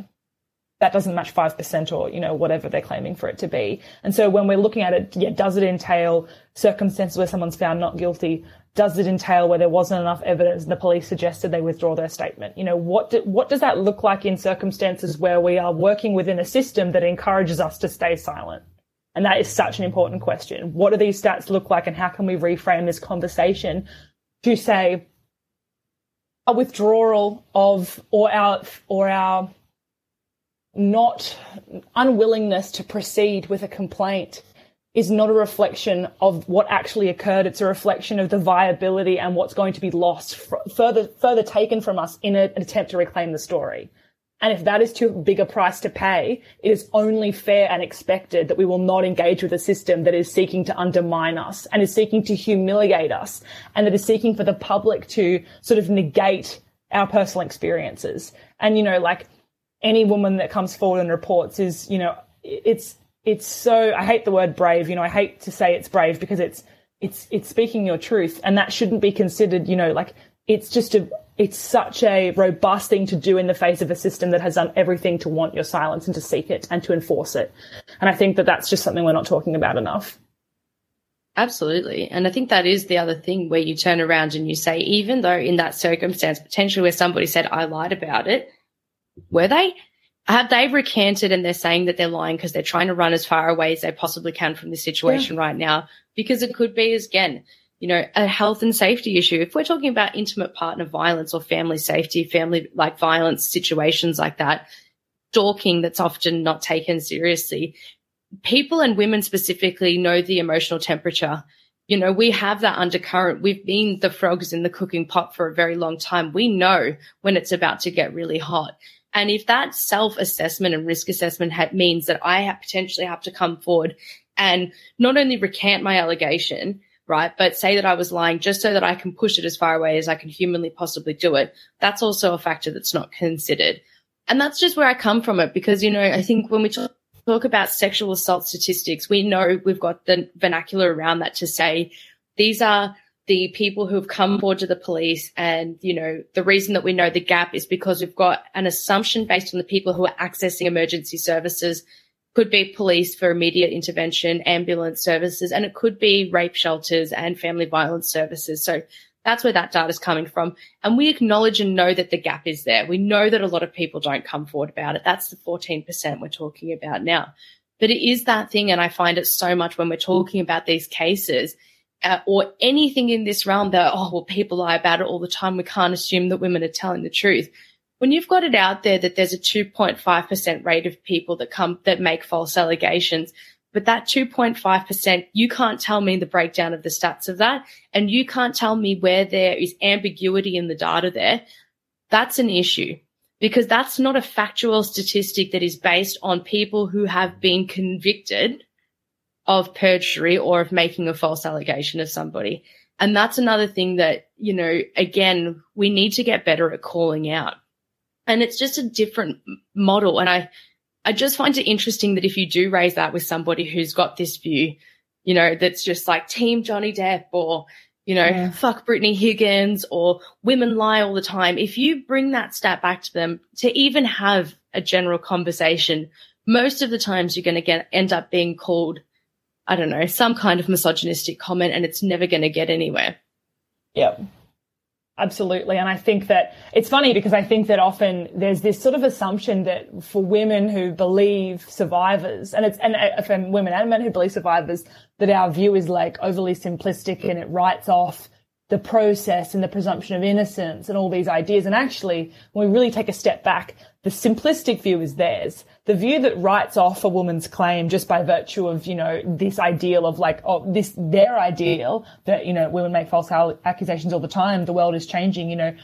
that doesn't match 5% or, you know, whatever they're claiming for it to be. And so when we're looking at it, yeah, does it entail circumstances where someone's found not guilty? Does it entail where there wasn't enough evidence and the police suggested they withdraw their statement? You know, what, do, what does that look like in circumstances where we are working within a system that encourages us to stay silent? And that is such an important question. What do these stats look like and how can we reframe this conversation to say a withdrawal of or our, or our not unwillingness to proceed with a complaint is not a reflection of what actually occurred. It's a reflection of the viability and what's going to be lost further, further taken from us in a, an attempt to reclaim the story. And if that is too big a price to pay, it is only fair and expected that we will not engage with a system that is seeking to undermine us and is seeking to humiliate us and that is seeking for the public to sort of negate our personal experiences. And, you know, like any woman that comes forward and reports is, you know, it's it's so I hate the word brave, you know, I hate to say it's brave because it's it's it's speaking your truth and that shouldn't be considered, you know, like it's just a it's such a robust thing to do in the face of a system that has done everything to want your silence and to seek it and to enforce it. And I think that that's just something we're not talking about enough. Absolutely. And I think that is the other thing where you turn around and you say, even though in that circumstance, potentially where somebody said, I lied about it, were they? Uh, have they recanted and they're saying that they're lying because they're trying to run as far away as they possibly can from this situation yeah. right now? Because it could be, again, you know, a health and safety issue. If we're talking about intimate partner violence or family safety, family like violence situations like that, stalking that's often not taken seriously, people and women specifically know the emotional temperature. You know, we have that undercurrent. We've been the frogs in the cooking pot for a very long time. We know when it's about to get really hot. And if that self assessment and risk assessment ha- means that I have potentially have to come forward and not only recant my allegation, right, but say that I was lying just so that I can push it as far away as I can humanly possibly do it, that's also a factor that's not considered. And that's just where I come from it because, you know, I think when we talk, talk about sexual assault statistics, we know we've got the vernacular around that to say these are the people who have come forward to the police. And, you know, the reason that we know the gap is because we've got an assumption based on the people who are accessing emergency services. Could be police for immediate intervention, ambulance services, and it could be rape shelters and family violence services. So that's where that data is coming from. And we acknowledge and know that the gap is there. We know that a lot of people don't come forward about it. That's the 14% we're talking about now. But it is that thing. And I find it so much when we're talking about these cases uh, or anything in this realm that, oh, well, people lie about it all the time. We can't assume that women are telling the truth. When you've got it out there that there's a 2.5% rate of people that come, that make false allegations, but that 2.5%, you can't tell me the breakdown of the stats of that. And you can't tell me where there is ambiguity in the data there. That's an issue because that's not a factual statistic that is based on people who have been convicted of perjury or of making a false allegation of somebody. And that's another thing that, you know, again, we need to get better at calling out. And it's just a different model. And I, I just find it interesting that if you do raise that with somebody who's got this view, you know, that's just like team Johnny Depp or, you know, yeah. fuck Brittany Higgins or women lie all the time. If you bring that stat back to them to even have a general conversation most of the times you're going to get end up being called, I don't know, some kind of misogynistic comment, and it's never going to get anywhere. Yep. Absolutely. And I think that it's funny because I think that often there's this sort of assumption that for women who believe survivors, and it's, and uh, for women and men who believe survivors, that our view is like overly simplistic and it writes off the process and the presumption of innocence and all these ideas. And actually, when we really take a step back, the simplistic view is theirs. The view that writes off a woman's claim just by virtue of, you know, this ideal of like, oh, this, their ideal that, you know, women make false accusations all the time. The world is changing, you know,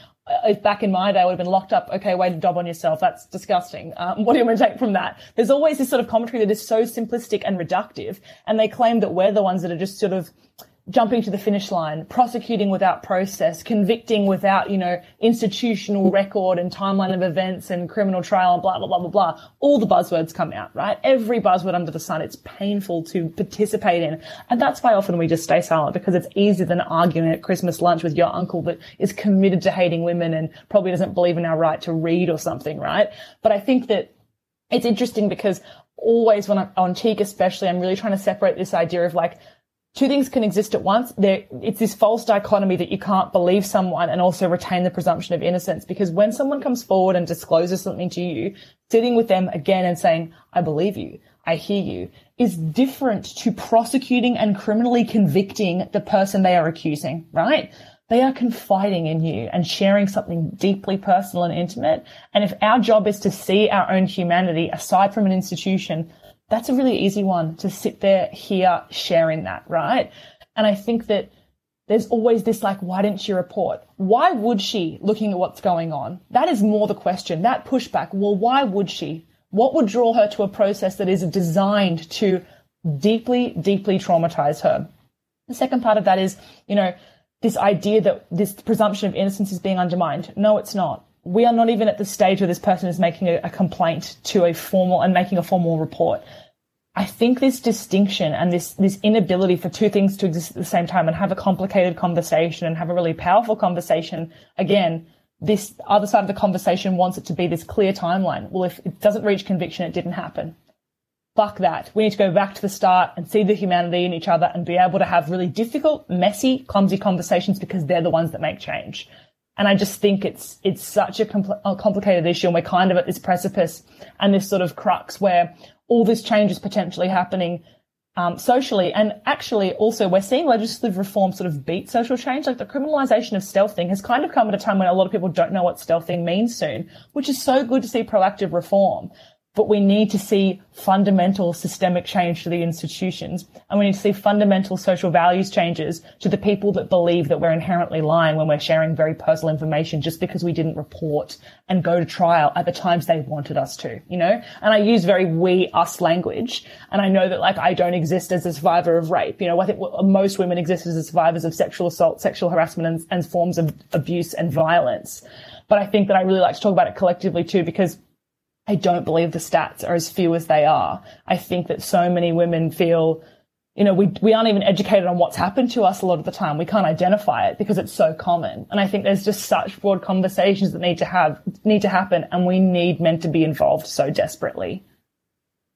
if back in my day I would have been locked up, okay, wait a job on yourself. That's disgusting. Um, what do you want to take from that? There's always this sort of commentary that is so simplistic and reductive. And they claim that we're the ones that are just sort of jumping to the finish line, prosecuting without process, convicting without, you know, institutional record and timeline of events and criminal trial and blah, blah, blah, blah, blah. All the buzzwords come out, right? Every buzzword under the sun, it's painful to participate in. And that's why often we just stay silent because it's easier than arguing at Christmas lunch with your uncle that is committed to hating women and probably doesn't believe in our right to read or something, right? But I think that it's interesting because always when I'm on cheek, especially, I'm really trying to separate this idea of like, two things can exist at once. There, it's this false dichotomy that you can't believe someone and also retain the presumption of innocence. Because when someone comes forward and discloses something to you, sitting with them again and saying, I believe you, I hear you, is different to prosecuting and criminally convicting the person they are accusing, right? They are confiding in you and sharing something deeply personal and intimate. And if our job is to see our own humanity aside from an institution, that's a really easy one to sit there here sharing that, right? And I think that there's always this like, why didn't she report? Why would she looking at what's going on? That is more the question, that pushback. Well, why would she? What would draw her to a process that is designed to deeply, deeply traumatize her? The second part of that is, you know, this idea that this presumption of innocence is being undermined. No, it's not we are not even at the stage where this person is making a, a, complaint to a formal and making a formal report. I think this distinction and this, this inability for two things to exist at the same time and have a complicated conversation and have a really powerful conversation, again, this other side of the conversation wants it to be this clear timeline. Well, if it doesn't reach conviction, it didn't happen. Fuck that. We need to go back to the start and see the humanity in each other and be able to have really difficult, messy, clumsy conversations because they're the ones that make change. And I just think it's, it's such a, compl- a, complicated issue and we're kind of at this precipice and this sort of crux where all this change is potentially happening um, socially. And actually also we're seeing legislative reform sort of beat social change. Like the criminalization of stealthing has kind of come at a time when a lot of people don't know what stealthing means soon, which is so good to see proactive reform but we need to see fundamental systemic change to the institutions and we need to see fundamental social values changes to the people that believe that we're inherently lying when we're sharing very personal information just because we didn't report and go to trial at the times they wanted us to, you know? And I use very we, us language. And I know that like I don't exist as a survivor of rape. You know, I think most women exist as survivors of sexual assault, sexual harassment and, and forms of abuse and violence. But I think that I really like to talk about it collectively too because I don't believe the stats are as few as they are. I think that so many women feel, you know, we, we aren't even educated on what's happened to us a lot of the time. We can't identify it because it's so common. And I think there's just such broad conversations that need to have, need to happen and we need men to be involved so desperately.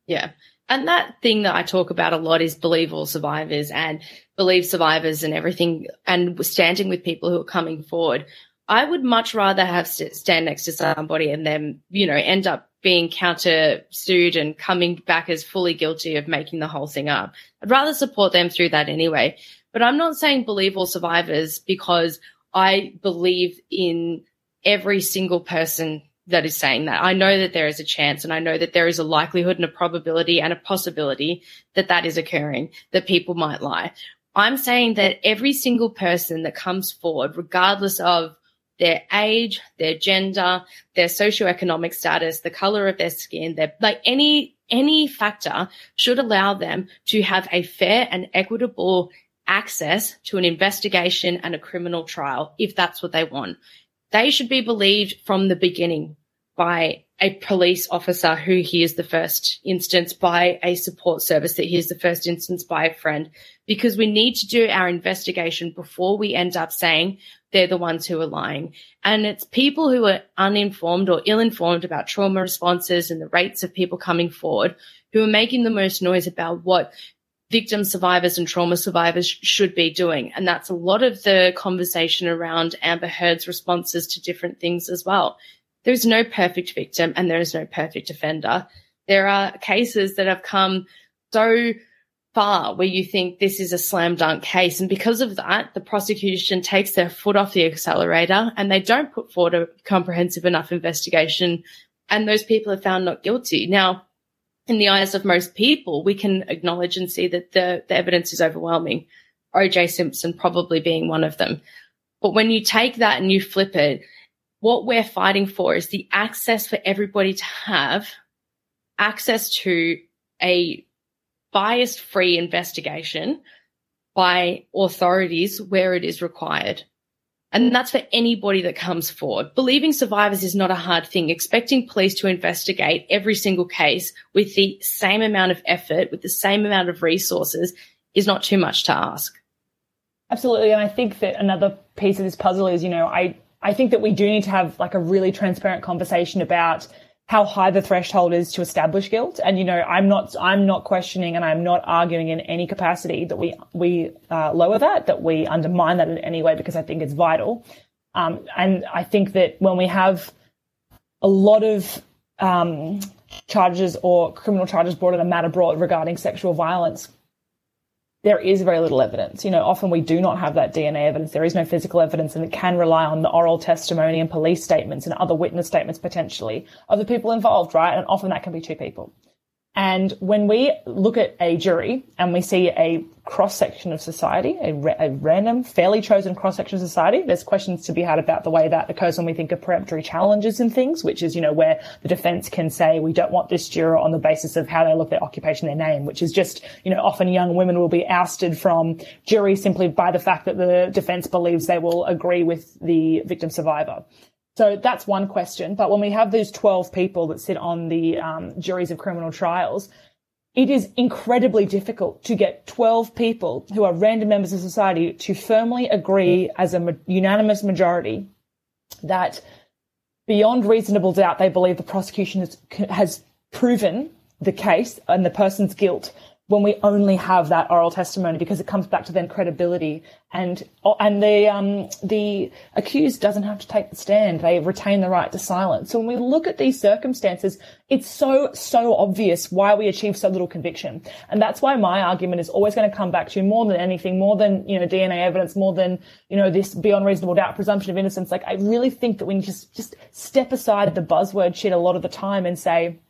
Yeah. And that thing that I talk about a lot is believe all survivors and believe survivors and everything and standing with people who are coming forward. I would much rather have stand next to somebody and then, you know, end up being counter sued and coming back as fully guilty of making the whole thing up. I'd rather support them through that anyway. But I'm not saying believe all survivors because I believe in every single person that is saying that. I know that there is a chance and I know that there is a likelihood and a probability and a possibility that that is occurring, that people might lie. I'm saying that every single person that comes forward, regardless of their age, their gender, their socioeconomic status, the color of their skin, their like any any factor should allow them to have a fair and equitable access to an investigation and a criminal trial if that's what they want. They should be believed from the beginning by a police officer who hears the first instance, by a support service that hears the first instance, by a friend, because we need to do our investigation before we end up saying they're the ones who are lying. And it's people who are uninformed or ill informed about trauma responses and the rates of people coming forward who are making the most noise about what victim survivors and trauma survivors should be doing. And that's a lot of the conversation around Amber Heard's responses to different things as well. There's no perfect victim and there is no perfect offender. There are cases that have come so far where you think this is a slam dunk case. And because of that, the prosecution takes their foot off the accelerator and they don't put forward a comprehensive enough investigation. And those people are found not guilty. Now, in the eyes of most people, we can acknowledge and see that the, the evidence is overwhelming. OJ Simpson probably being one of them. But when you take that and you flip it, what we're fighting for is the access for everybody to have access to a bias free investigation by authorities where it is required. And that's for anybody that comes forward. Believing survivors is not a hard thing. Expecting police to investigate every single case with the same amount of effort, with the same amount of resources is not too much to ask. Absolutely. And I think that another piece of this puzzle is, you know, I, I think that we do need to have like a really transparent conversation about how high the threshold is to establish guilt. And you know, I'm not I'm not questioning and I'm not arguing in any capacity that we we uh, lower that, that we undermine that in any way because I think it's vital. Um, and I think that when we have a lot of um, charges or criminal charges brought in a matter brought regarding sexual violence, there is very little evidence. You know, often we do not have that DNA evidence. There is no physical evidence and it can rely on the oral testimony and police statements and other witness statements potentially of the people involved, right? And often that can be two people. And when we look at a jury and we see a cross section of society, a, ra- a random, fairly chosen cross section of society, there's questions to be had about the way that occurs when we think of peremptory challenges and things, which is, you know, where the defense can say, we don't want this juror on the basis of how they look, their occupation, their name, which is just, you know, often young women will be ousted from jury simply by the fact that the defense believes they will agree with the victim survivor. So that's one question. But when we have these 12 people that sit on the um, juries of criminal trials, it is incredibly difficult to get 12 people who are random members of society to firmly agree as a ma- unanimous majority that beyond reasonable doubt they believe the prosecution has, has proven the case and the person's guilt when we only have that oral testimony because it comes back to then credibility and and the um, the accused doesn't have to take the stand. They retain the right to silence. So when we look at these circumstances it's so so obvious why we achieve so little conviction. And that's why my argument is always going to come back to more than anything more than you know DNA evidence more than you know this beyond reasonable doubt presumption of innocence. Like I really think that we need to just just step aside the buzzword shit a lot of the time and say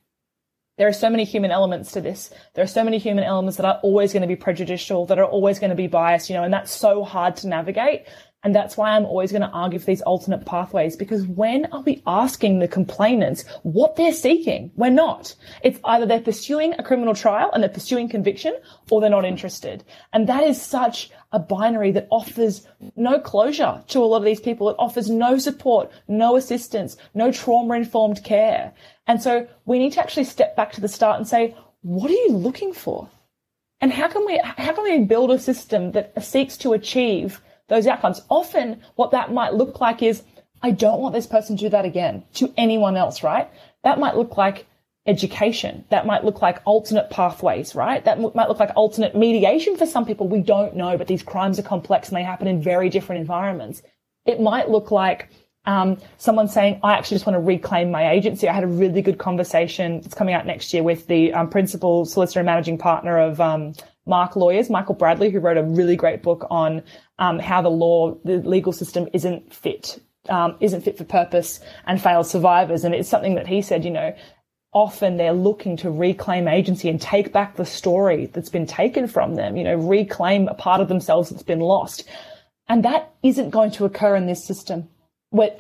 there are so many human elements to this. There are so many human elements that are always going to be prejudicial, that are always going to be biased, you know, and that's so hard to navigate. And that's why I'm always going to argue for these alternate pathways because when are we asking the complainants what they're seeking? We're not. It's either they're pursuing a criminal trial and they're pursuing conviction or they're not interested. And that is such a binary that offers no closure to a lot of these people. It offers no support, no assistance, no trauma informed care. And so we need to actually step back to the start and say, what are you looking for? And how can we, how can we build a system that seeks to achieve those outcomes. Often what that might look like is, I don't want this person to do that again to anyone else, right? That might look like education. That might look like alternate pathways, right? That might look like alternate mediation for some people. We don't know, but these crimes are complex and they happen in very different environments. It might look like um, someone saying, I actually just want to reclaim my agency. I had a really good conversation. It's coming out next year with the um, principal solicitor and managing partner of um, Marque Lawyers, Michael Bradley, who wrote a really great book on um, how the law, the legal system isn't fit, um, isn't fit for purpose and fails survivors. And it's something that he said, you know, often they're looking to reclaim agency and take back the story that's been taken from them, you know, reclaim a part of themselves that's been lost. And that isn't going to occur in this system,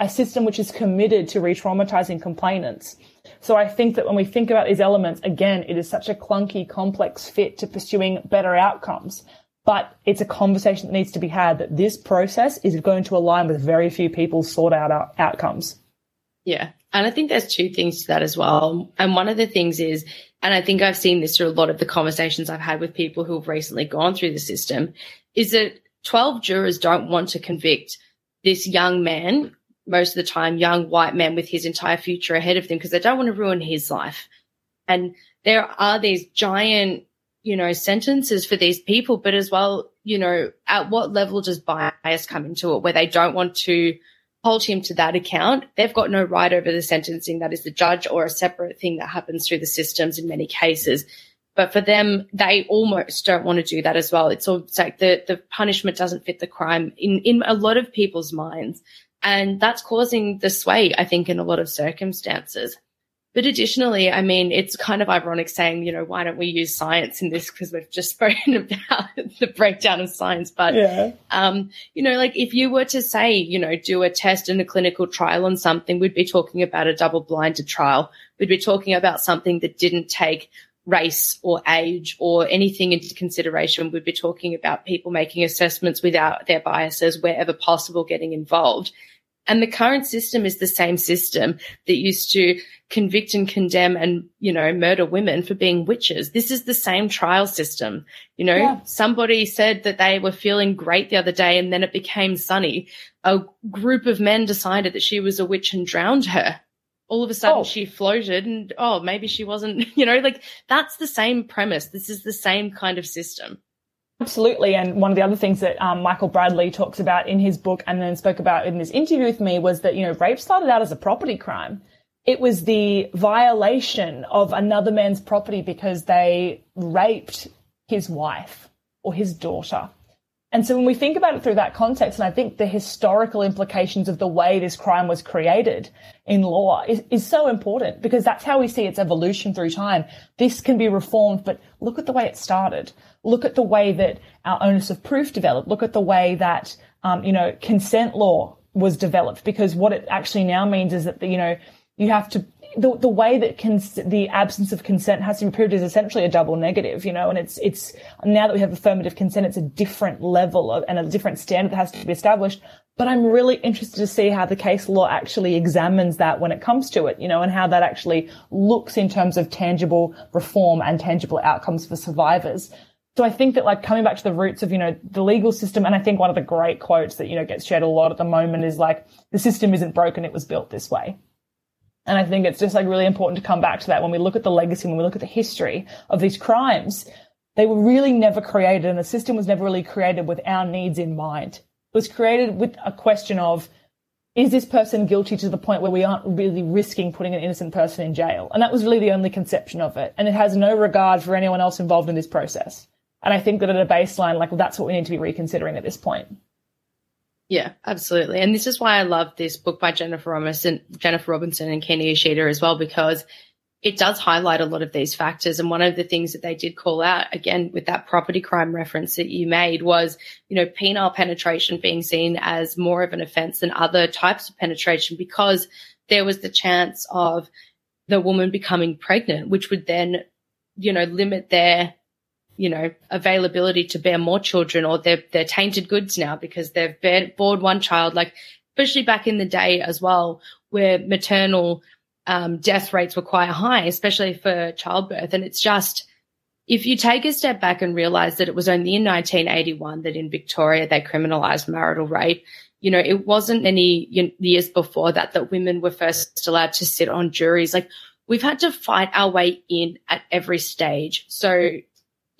a system which is committed to re-traumatizing complainants so I think that when we think about these elements, again, it is such a clunky, complex fit to pursuing better outcomes. But it's a conversation that needs to be had that this process is going to align with very few people's sought out uh, outcomes. Yeah. And I think there's two things to that as well. And one of the things is, and I think I've seen this through a lot of the conversations I've had with people who have recently gone through the system, is that 12 jurors don't want to convict this young man, most of the time, young white man with his entire future ahead of them, because they don't want to ruin his life. And there are these giant, you know, sentences for these people, but as well, you know, at what level does bias come into it where they don't want to hold him to that account? They've got no right over the sentencing. That is the judge or a separate thing that happens through the systems in many cases. But for them, they almost don't want to do that as well. It's almost like the, the punishment doesn't fit the crime in, in a lot of people's minds. And that's causing the sway, I think, in a lot of circumstances. But additionally, I mean, it's kind of ironic saying, you know, why don't we use science in this? Because we've just spoken about the breakdown of science. But, yeah. um, you know, like if you were to say, you know, do a test in a clinical trial on something, we'd be talking about a double blinded trial. We'd be talking about something that didn't take race or age or anything into consideration. We'd be talking about people making assessments without their biases wherever possible getting involved. And the current system is the same system that used to convict and condemn and, you know, murder women for being witches. This is the same trial system. You know, yeah. somebody said that they were feeling great the other day and then it became sunny. A group of men decided that she was a witch and drowned her all of a sudden oh. she floated and oh maybe she wasn't you know like that's the same premise this is the same kind of system absolutely and one of the other things that um, michael bradley talks about in his book and then spoke about in this interview with me was that you know rape started out as a property crime it was the violation of another man's property because they raped his wife or his daughter and so when we think about it through that context, and I think the historical implications of the way this crime was created in law is, is so important because that's how we see its evolution through time. This can be reformed, but look at the way it started. Look at the way that our onus of proof developed. Look at the way that, um, you know, consent law was developed because what it actually now means is that, you know, you have to the, the way that cons- the absence of consent has to be proved is essentially a double negative, you know, and it's, it's, now that we have affirmative consent, it's a different level of, and a different standard that has to be established. But I'm really interested to see how the case law actually examines that when it comes to it, you know, and how that actually looks in terms of tangible reform and tangible outcomes for survivors. So I think that like coming back to the roots of, you know, the legal system, and I think one of the great quotes that, you know, gets shared a lot at the moment is like, the system isn't broken, it was built this way. And I think it's just like really important to come back to that when we look at the legacy, when we look at the history of these crimes, they were really never created and the system was never really created with our needs in mind. It was created with a question of, is this person guilty to the point where we aren't really risking putting an innocent person in jail? And that was really the only conception of it. And it has no regard for anyone else involved in this process. And I think that at a baseline, like well, that's what we need to be reconsidering at this point. Yeah, absolutely. And this is why I love this book by Jennifer Robinson, Jennifer Robinson and Keina Yoshida as well, because it does highlight a lot of these factors. And one of the things that they did call out again with that property crime reference that you made was, you know, penile penetration being seen as more of an offense than other types of penetration because there was the chance of the woman becoming pregnant, which would then, you know, limit their you know, availability to bear more children or they're, they're tainted goods now because they've bared, bored one child, like, especially back in the day as well, where maternal um, death rates were quite high, especially for childbirth. And it's just, if you take a step back and realize that it was only in 1981 that in Victoria they criminalized marital rape, you know, it wasn't any years before that that women were first allowed to sit on juries. Like we've had to fight our way in at every stage. So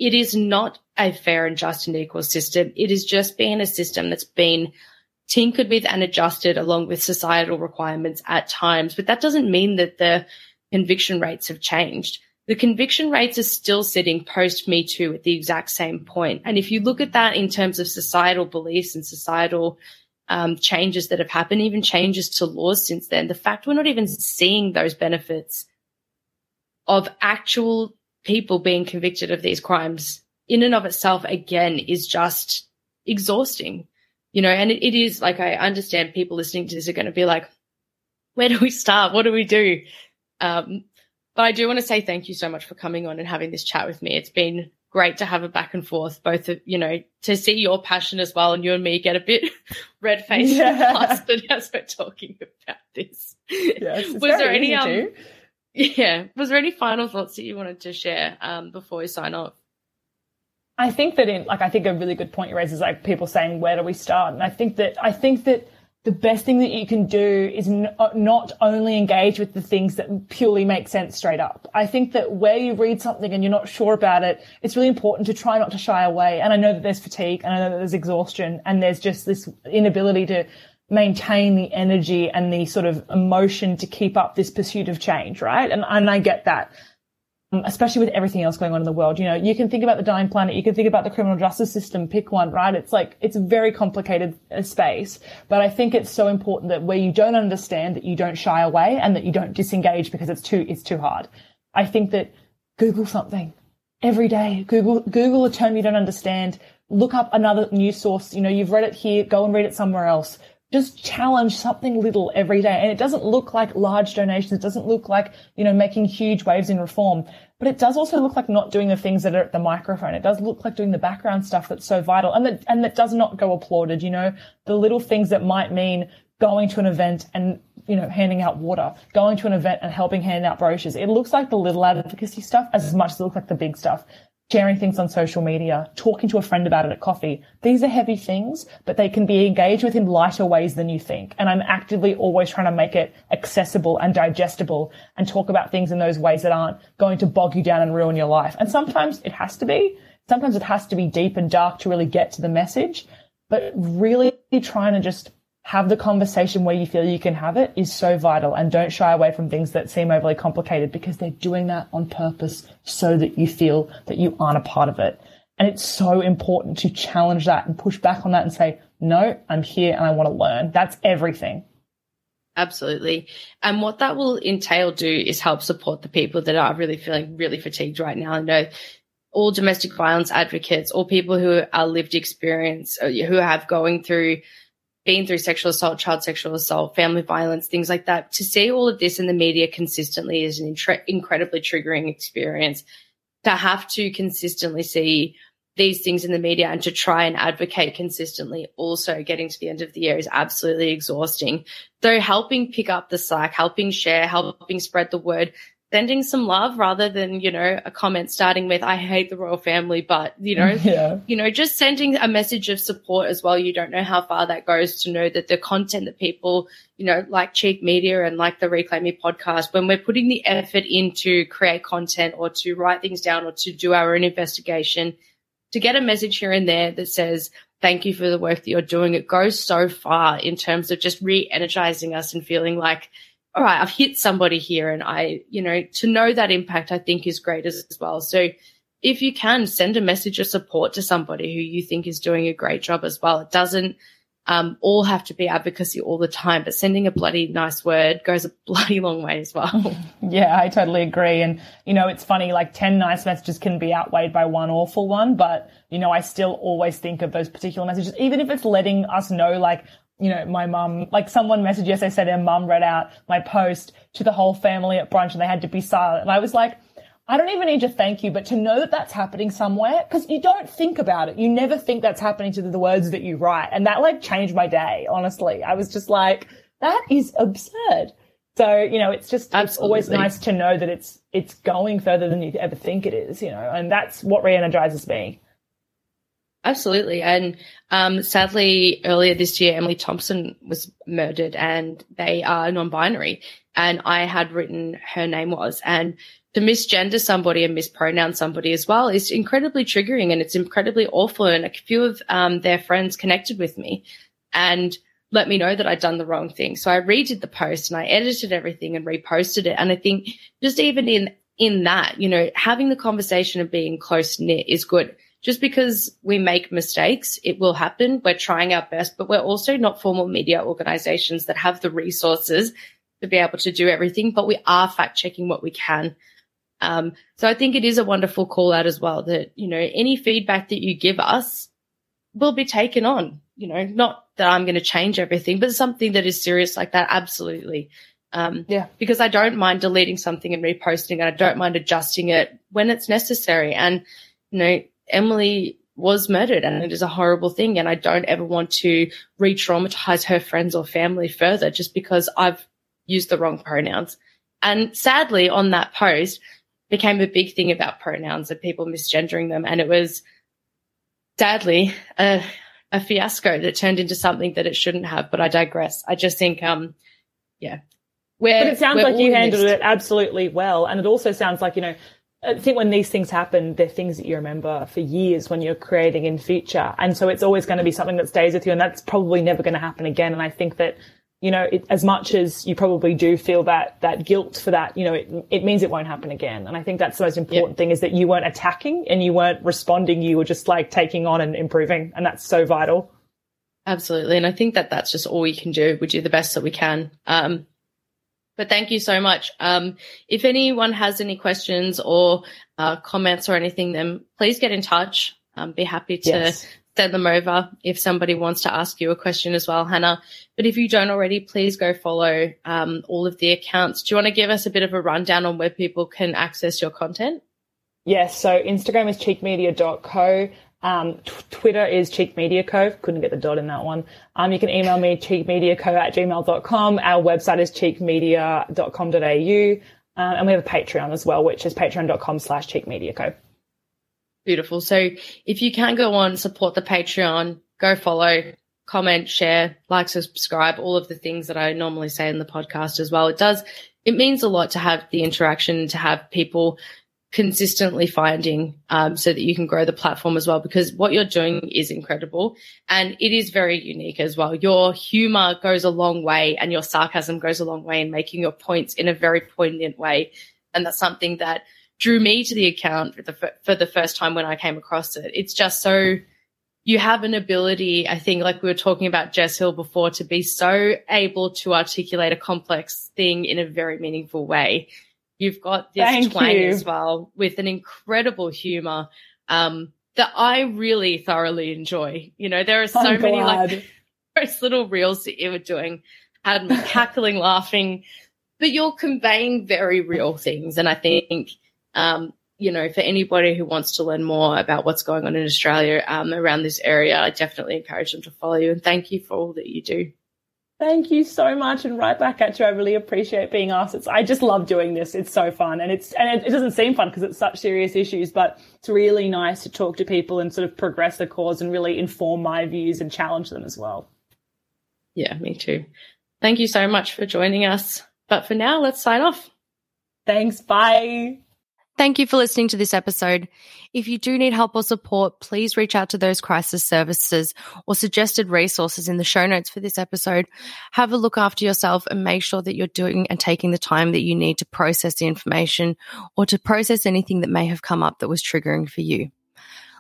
it is not a fair and just and equal system. It is just been a system that's been tinkered with and adjusted along with societal requirements at times. But that doesn't mean that the conviction rates have changed. The conviction rates are still sitting post Me Too at the exact same point. And if you look at that in terms of societal beliefs and societal um, changes that have happened, even changes to laws since then, the fact we're not even seeing those benefits of actual people being convicted of these crimes in and of itself, again, is just exhausting, you know, and it, it is like, I understand people listening to this are going to be like, where do we start? What do we do? Um, but I do want to say thank you so much for coming on and having this chat with me. It's been great to have a back and forth, both of, you know, to see your passion as well and you and me get a bit red faced yeah. and flustered as we're talking about this. Yes, was there any um. Yeah? Was there any final thoughts that you wanted to share um, before we sign off? I think that in like I think a really good point you raise is like people saying where do we start, and I think that I think that the best thing that you can do is n- uh, not only engage with the things that purely make sense straight up. I think that where you read something and you're not sure about it, it's really important to try not to shy away. And I know that there's fatigue and I know that there's exhaustion and there's just this inability to maintain the energy and the sort of emotion to keep up this pursuit of change, right? And, and I get that. Um, especially with everything else going on in the world. You know, you can think about the dying planet, you can think about the criminal justice system, pick one, right? It's like, it's a very complicated uh, space, but I think it's so important that where you don't understand that you don't shy away and that you don't disengage because it's too, it's too hard. I think that Google something every day. Google, Google a term you don't understand. Look up another news source. You know, you've read it here, go and read it somewhere else just challenge something little every day. And it doesn't look like large donations. It doesn't look like, you know, making huge waves in reform, but it does also look like not doing the things that are at the microphone. It does look like doing the background stuff that's so vital and that, and that does not go applauded, you know, the little things that might mean going to an event and, you know, handing out water, going to an event and helping hand out brochures. It looks like the little advocacy stuff as much as it looks like the big stuff sharing things on social media, talking to a friend about it at coffee. These are heavy things, but they can be engaged with in lighter ways than you think. And I'm actively always trying to make it accessible and digestible and talk about things in those ways that aren't going to bog you down and ruin your life. And sometimes it has to be. Sometimes it has to be deep and dark to really get to the message. But really trying to just have the conversation where you feel you can have it is so vital and don't shy away from things that seem overly complicated because they're doing that on purpose so that you feel that you aren't a part of it. And it's so important to challenge that and push back on that and say, no, I'm here and I want to learn. That's everything. Absolutely. And what that will entail do is help support the people that are really feeling really fatigued right now. I know all domestic violence advocates, all people who are lived experience, uh, who have going through been through sexual assault, child sexual assault, family violence, things like that, to see all of this in the media consistently is an intre- incredibly triggering experience. To have to consistently see these things in the media and to try and advocate consistently also getting to the end of the year is absolutely exhausting. Though helping pick up the slack, helping share, helping spread the word, sending some love rather than, you know, a comment starting with, I hate the royal family, but, you know, Yeah. you know, just sending a message of support as well. You don't know how far that goes to know that the content that people, you know, like Cheek Media and like the Reclaim Me podcast, when we're putting the effort in to create content or to write things down or to do our own investigation, to get a message here and there that says, thank you for the work that you're doing, it goes so far in terms of just re-energizing us and feeling like, all right, I've hit somebody here and I, you know, to know that impact I think is great as, as well. So if you can send a message of support to somebody who you think is doing a great job as well, it doesn't um, all have to be advocacy all the time, but sending a bloody nice word goes a bloody long way as well. Yeah, I totally agree. And, you know, it's funny, like 10 nice messages can be outweighed by one awful one, but, you know, I still always think of those particular messages, even if it's letting us know, like, you know, my mum, like someone messaged yesterday said their mum read out my post to the whole family at brunch and they had to be silent. And I was like, I don't even need to thank you, but to know that that's happening somewhere, because you don't think about it. You never think that's happening to the words that you write. And that like changed my day, honestly. I was just like, that is absurd. So, you know, it's just, it's always nice to know that it's, it's going further than you ever think it is, you know, and that's what re-energizes me. Absolutely. And um, sadly, earlier this year, Emily Thompson was murdered and they are non binary. And I had written her name was. And to misgender somebody and mispronounce somebody as well is incredibly triggering and it's incredibly awful. And a few of um, their friends connected with me and let me know that I'd done the wrong thing. So I redid the post and I edited everything and reposted it. And I think just even in in that, you know, having the conversation of being close knit is good. Just because we make mistakes, it will happen. We're trying our best, but we're also not formal media organizations that have the resources to be able to do everything, but we are fact checking what we can. Um, so I think it is a wonderful call out as well that, you know, any feedback that you give us will be taken on, you know, not that I'm going to change everything, but something that is serious like that. Absolutely. Um, Yeah. because I don't mind deleting something and reposting and I don't mind adjusting it when it's necessary. And, you know, Emily was murdered and it is a horrible thing. And I don't ever want to re traumatize her friends or family further just because I've used the wrong pronouns. And sadly, on that post became a big thing about pronouns and people misgendering them. And it was sadly a, a fiasco that turned into something that it shouldn't have. But I digress. I just think, um, yeah. but it sounds like you handled it absolutely well. And it also sounds like, you know, I think when these things happen, they're things that you remember for years when you're creating in future. And so it's always going to be something that stays with you. And that's probably never going to happen again. And I think that, you know, it, as much as you probably do feel that, that guilt for that, you know, it, it means it won't happen again. And I think that's the most important thing is that you weren't attacking and you weren't responding. You were just like taking on and improving. And that's so vital. Absolutely. And I think that that's just all we can do. We do the best that we can. Um, but thank you so much. Um, if anyone has any questions or uh, comments or anything, then please get in touch. Um, be happy to yes. send them over if somebody wants to ask you a question as well, Hannah. But if you don't already, please go follow um, all of the accounts. Do you want to give us a bit of a rundown on where people can access your content? Yes, so Instagram is cheekmedia.co. Um, t- Twitter is Cheek Media Co. Couldn't get the dot in that one. Um, you can email me cheekmediaco at gmail.com. Our website is cheekmedia.com.au. Um, and we have a Patreon as well, which is patreon.com slash cheekmediaco. Beautiful. So if you can go on, support the Patreon, go follow, comment, share, like, subscribe, all of the things that I normally say in the podcast as well. It does, it means a lot to have the interaction, to have people consistently finding um, so that you can grow the platform as well because what you're doing is incredible. And it is very unique as well. Your humor goes a long way and your sarcasm goes a long way in making your points in a very poignant way. And that's something that drew me to the account for the, for the first time when i came across it. It's just so you have an ability i think like we were talking about jess hill before to be so able to articulate a complex thing in a very meaningful way You've got this Thank twang you. as well with an incredible humor um, that I really thoroughly enjoy. You know, there are so I'm many glad. like those little reels that you were doing had me cackling, laughing, but you're conveying very real things. And I think, um, you know, for anybody who wants to learn more about what's going on in Australia um, around this area, I definitely encourage them to follow you. And thank you for all that you do. Thank you so much, and right back at you. I really appreciate being asked. It's, I just love doing this. It's so fun, and it's and it, it doesn't seem fun because it's such serious issues, but it's really nice to talk to people and sort of progress the cause and really inform my views and challenge them as well. Yeah, me too. Thank you so much for joining us. But for now, let's sign off. Thanks. Bye. Thank you for listening to this episode. If you do need help or support, please reach out to those crisis services or suggested resources in the show notes for this episode. Have a look after yourself and make sure that you're doing and taking the time that you need to process the information or to process anything that may have come up that was triggering for you.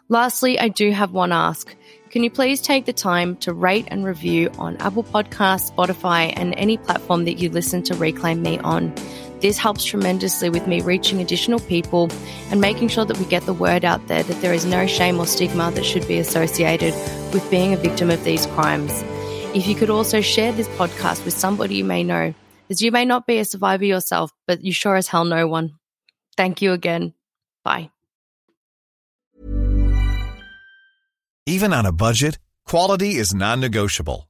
Lastly, I do have one ask. Can you please take the time to rate and review on Apple Podcasts, Spotify, and any platform that you listen to Reclaim Me on? This helps tremendously with me reaching additional people and making sure that we get the word out there that there is no shame or stigma that should be associated with being a victim of these crimes. If you could also share this podcast with somebody you may know, as you may not be a survivor yourself, but you sure as hell know one. Thank you again. Bye. Even on a budget, quality is non negotiable.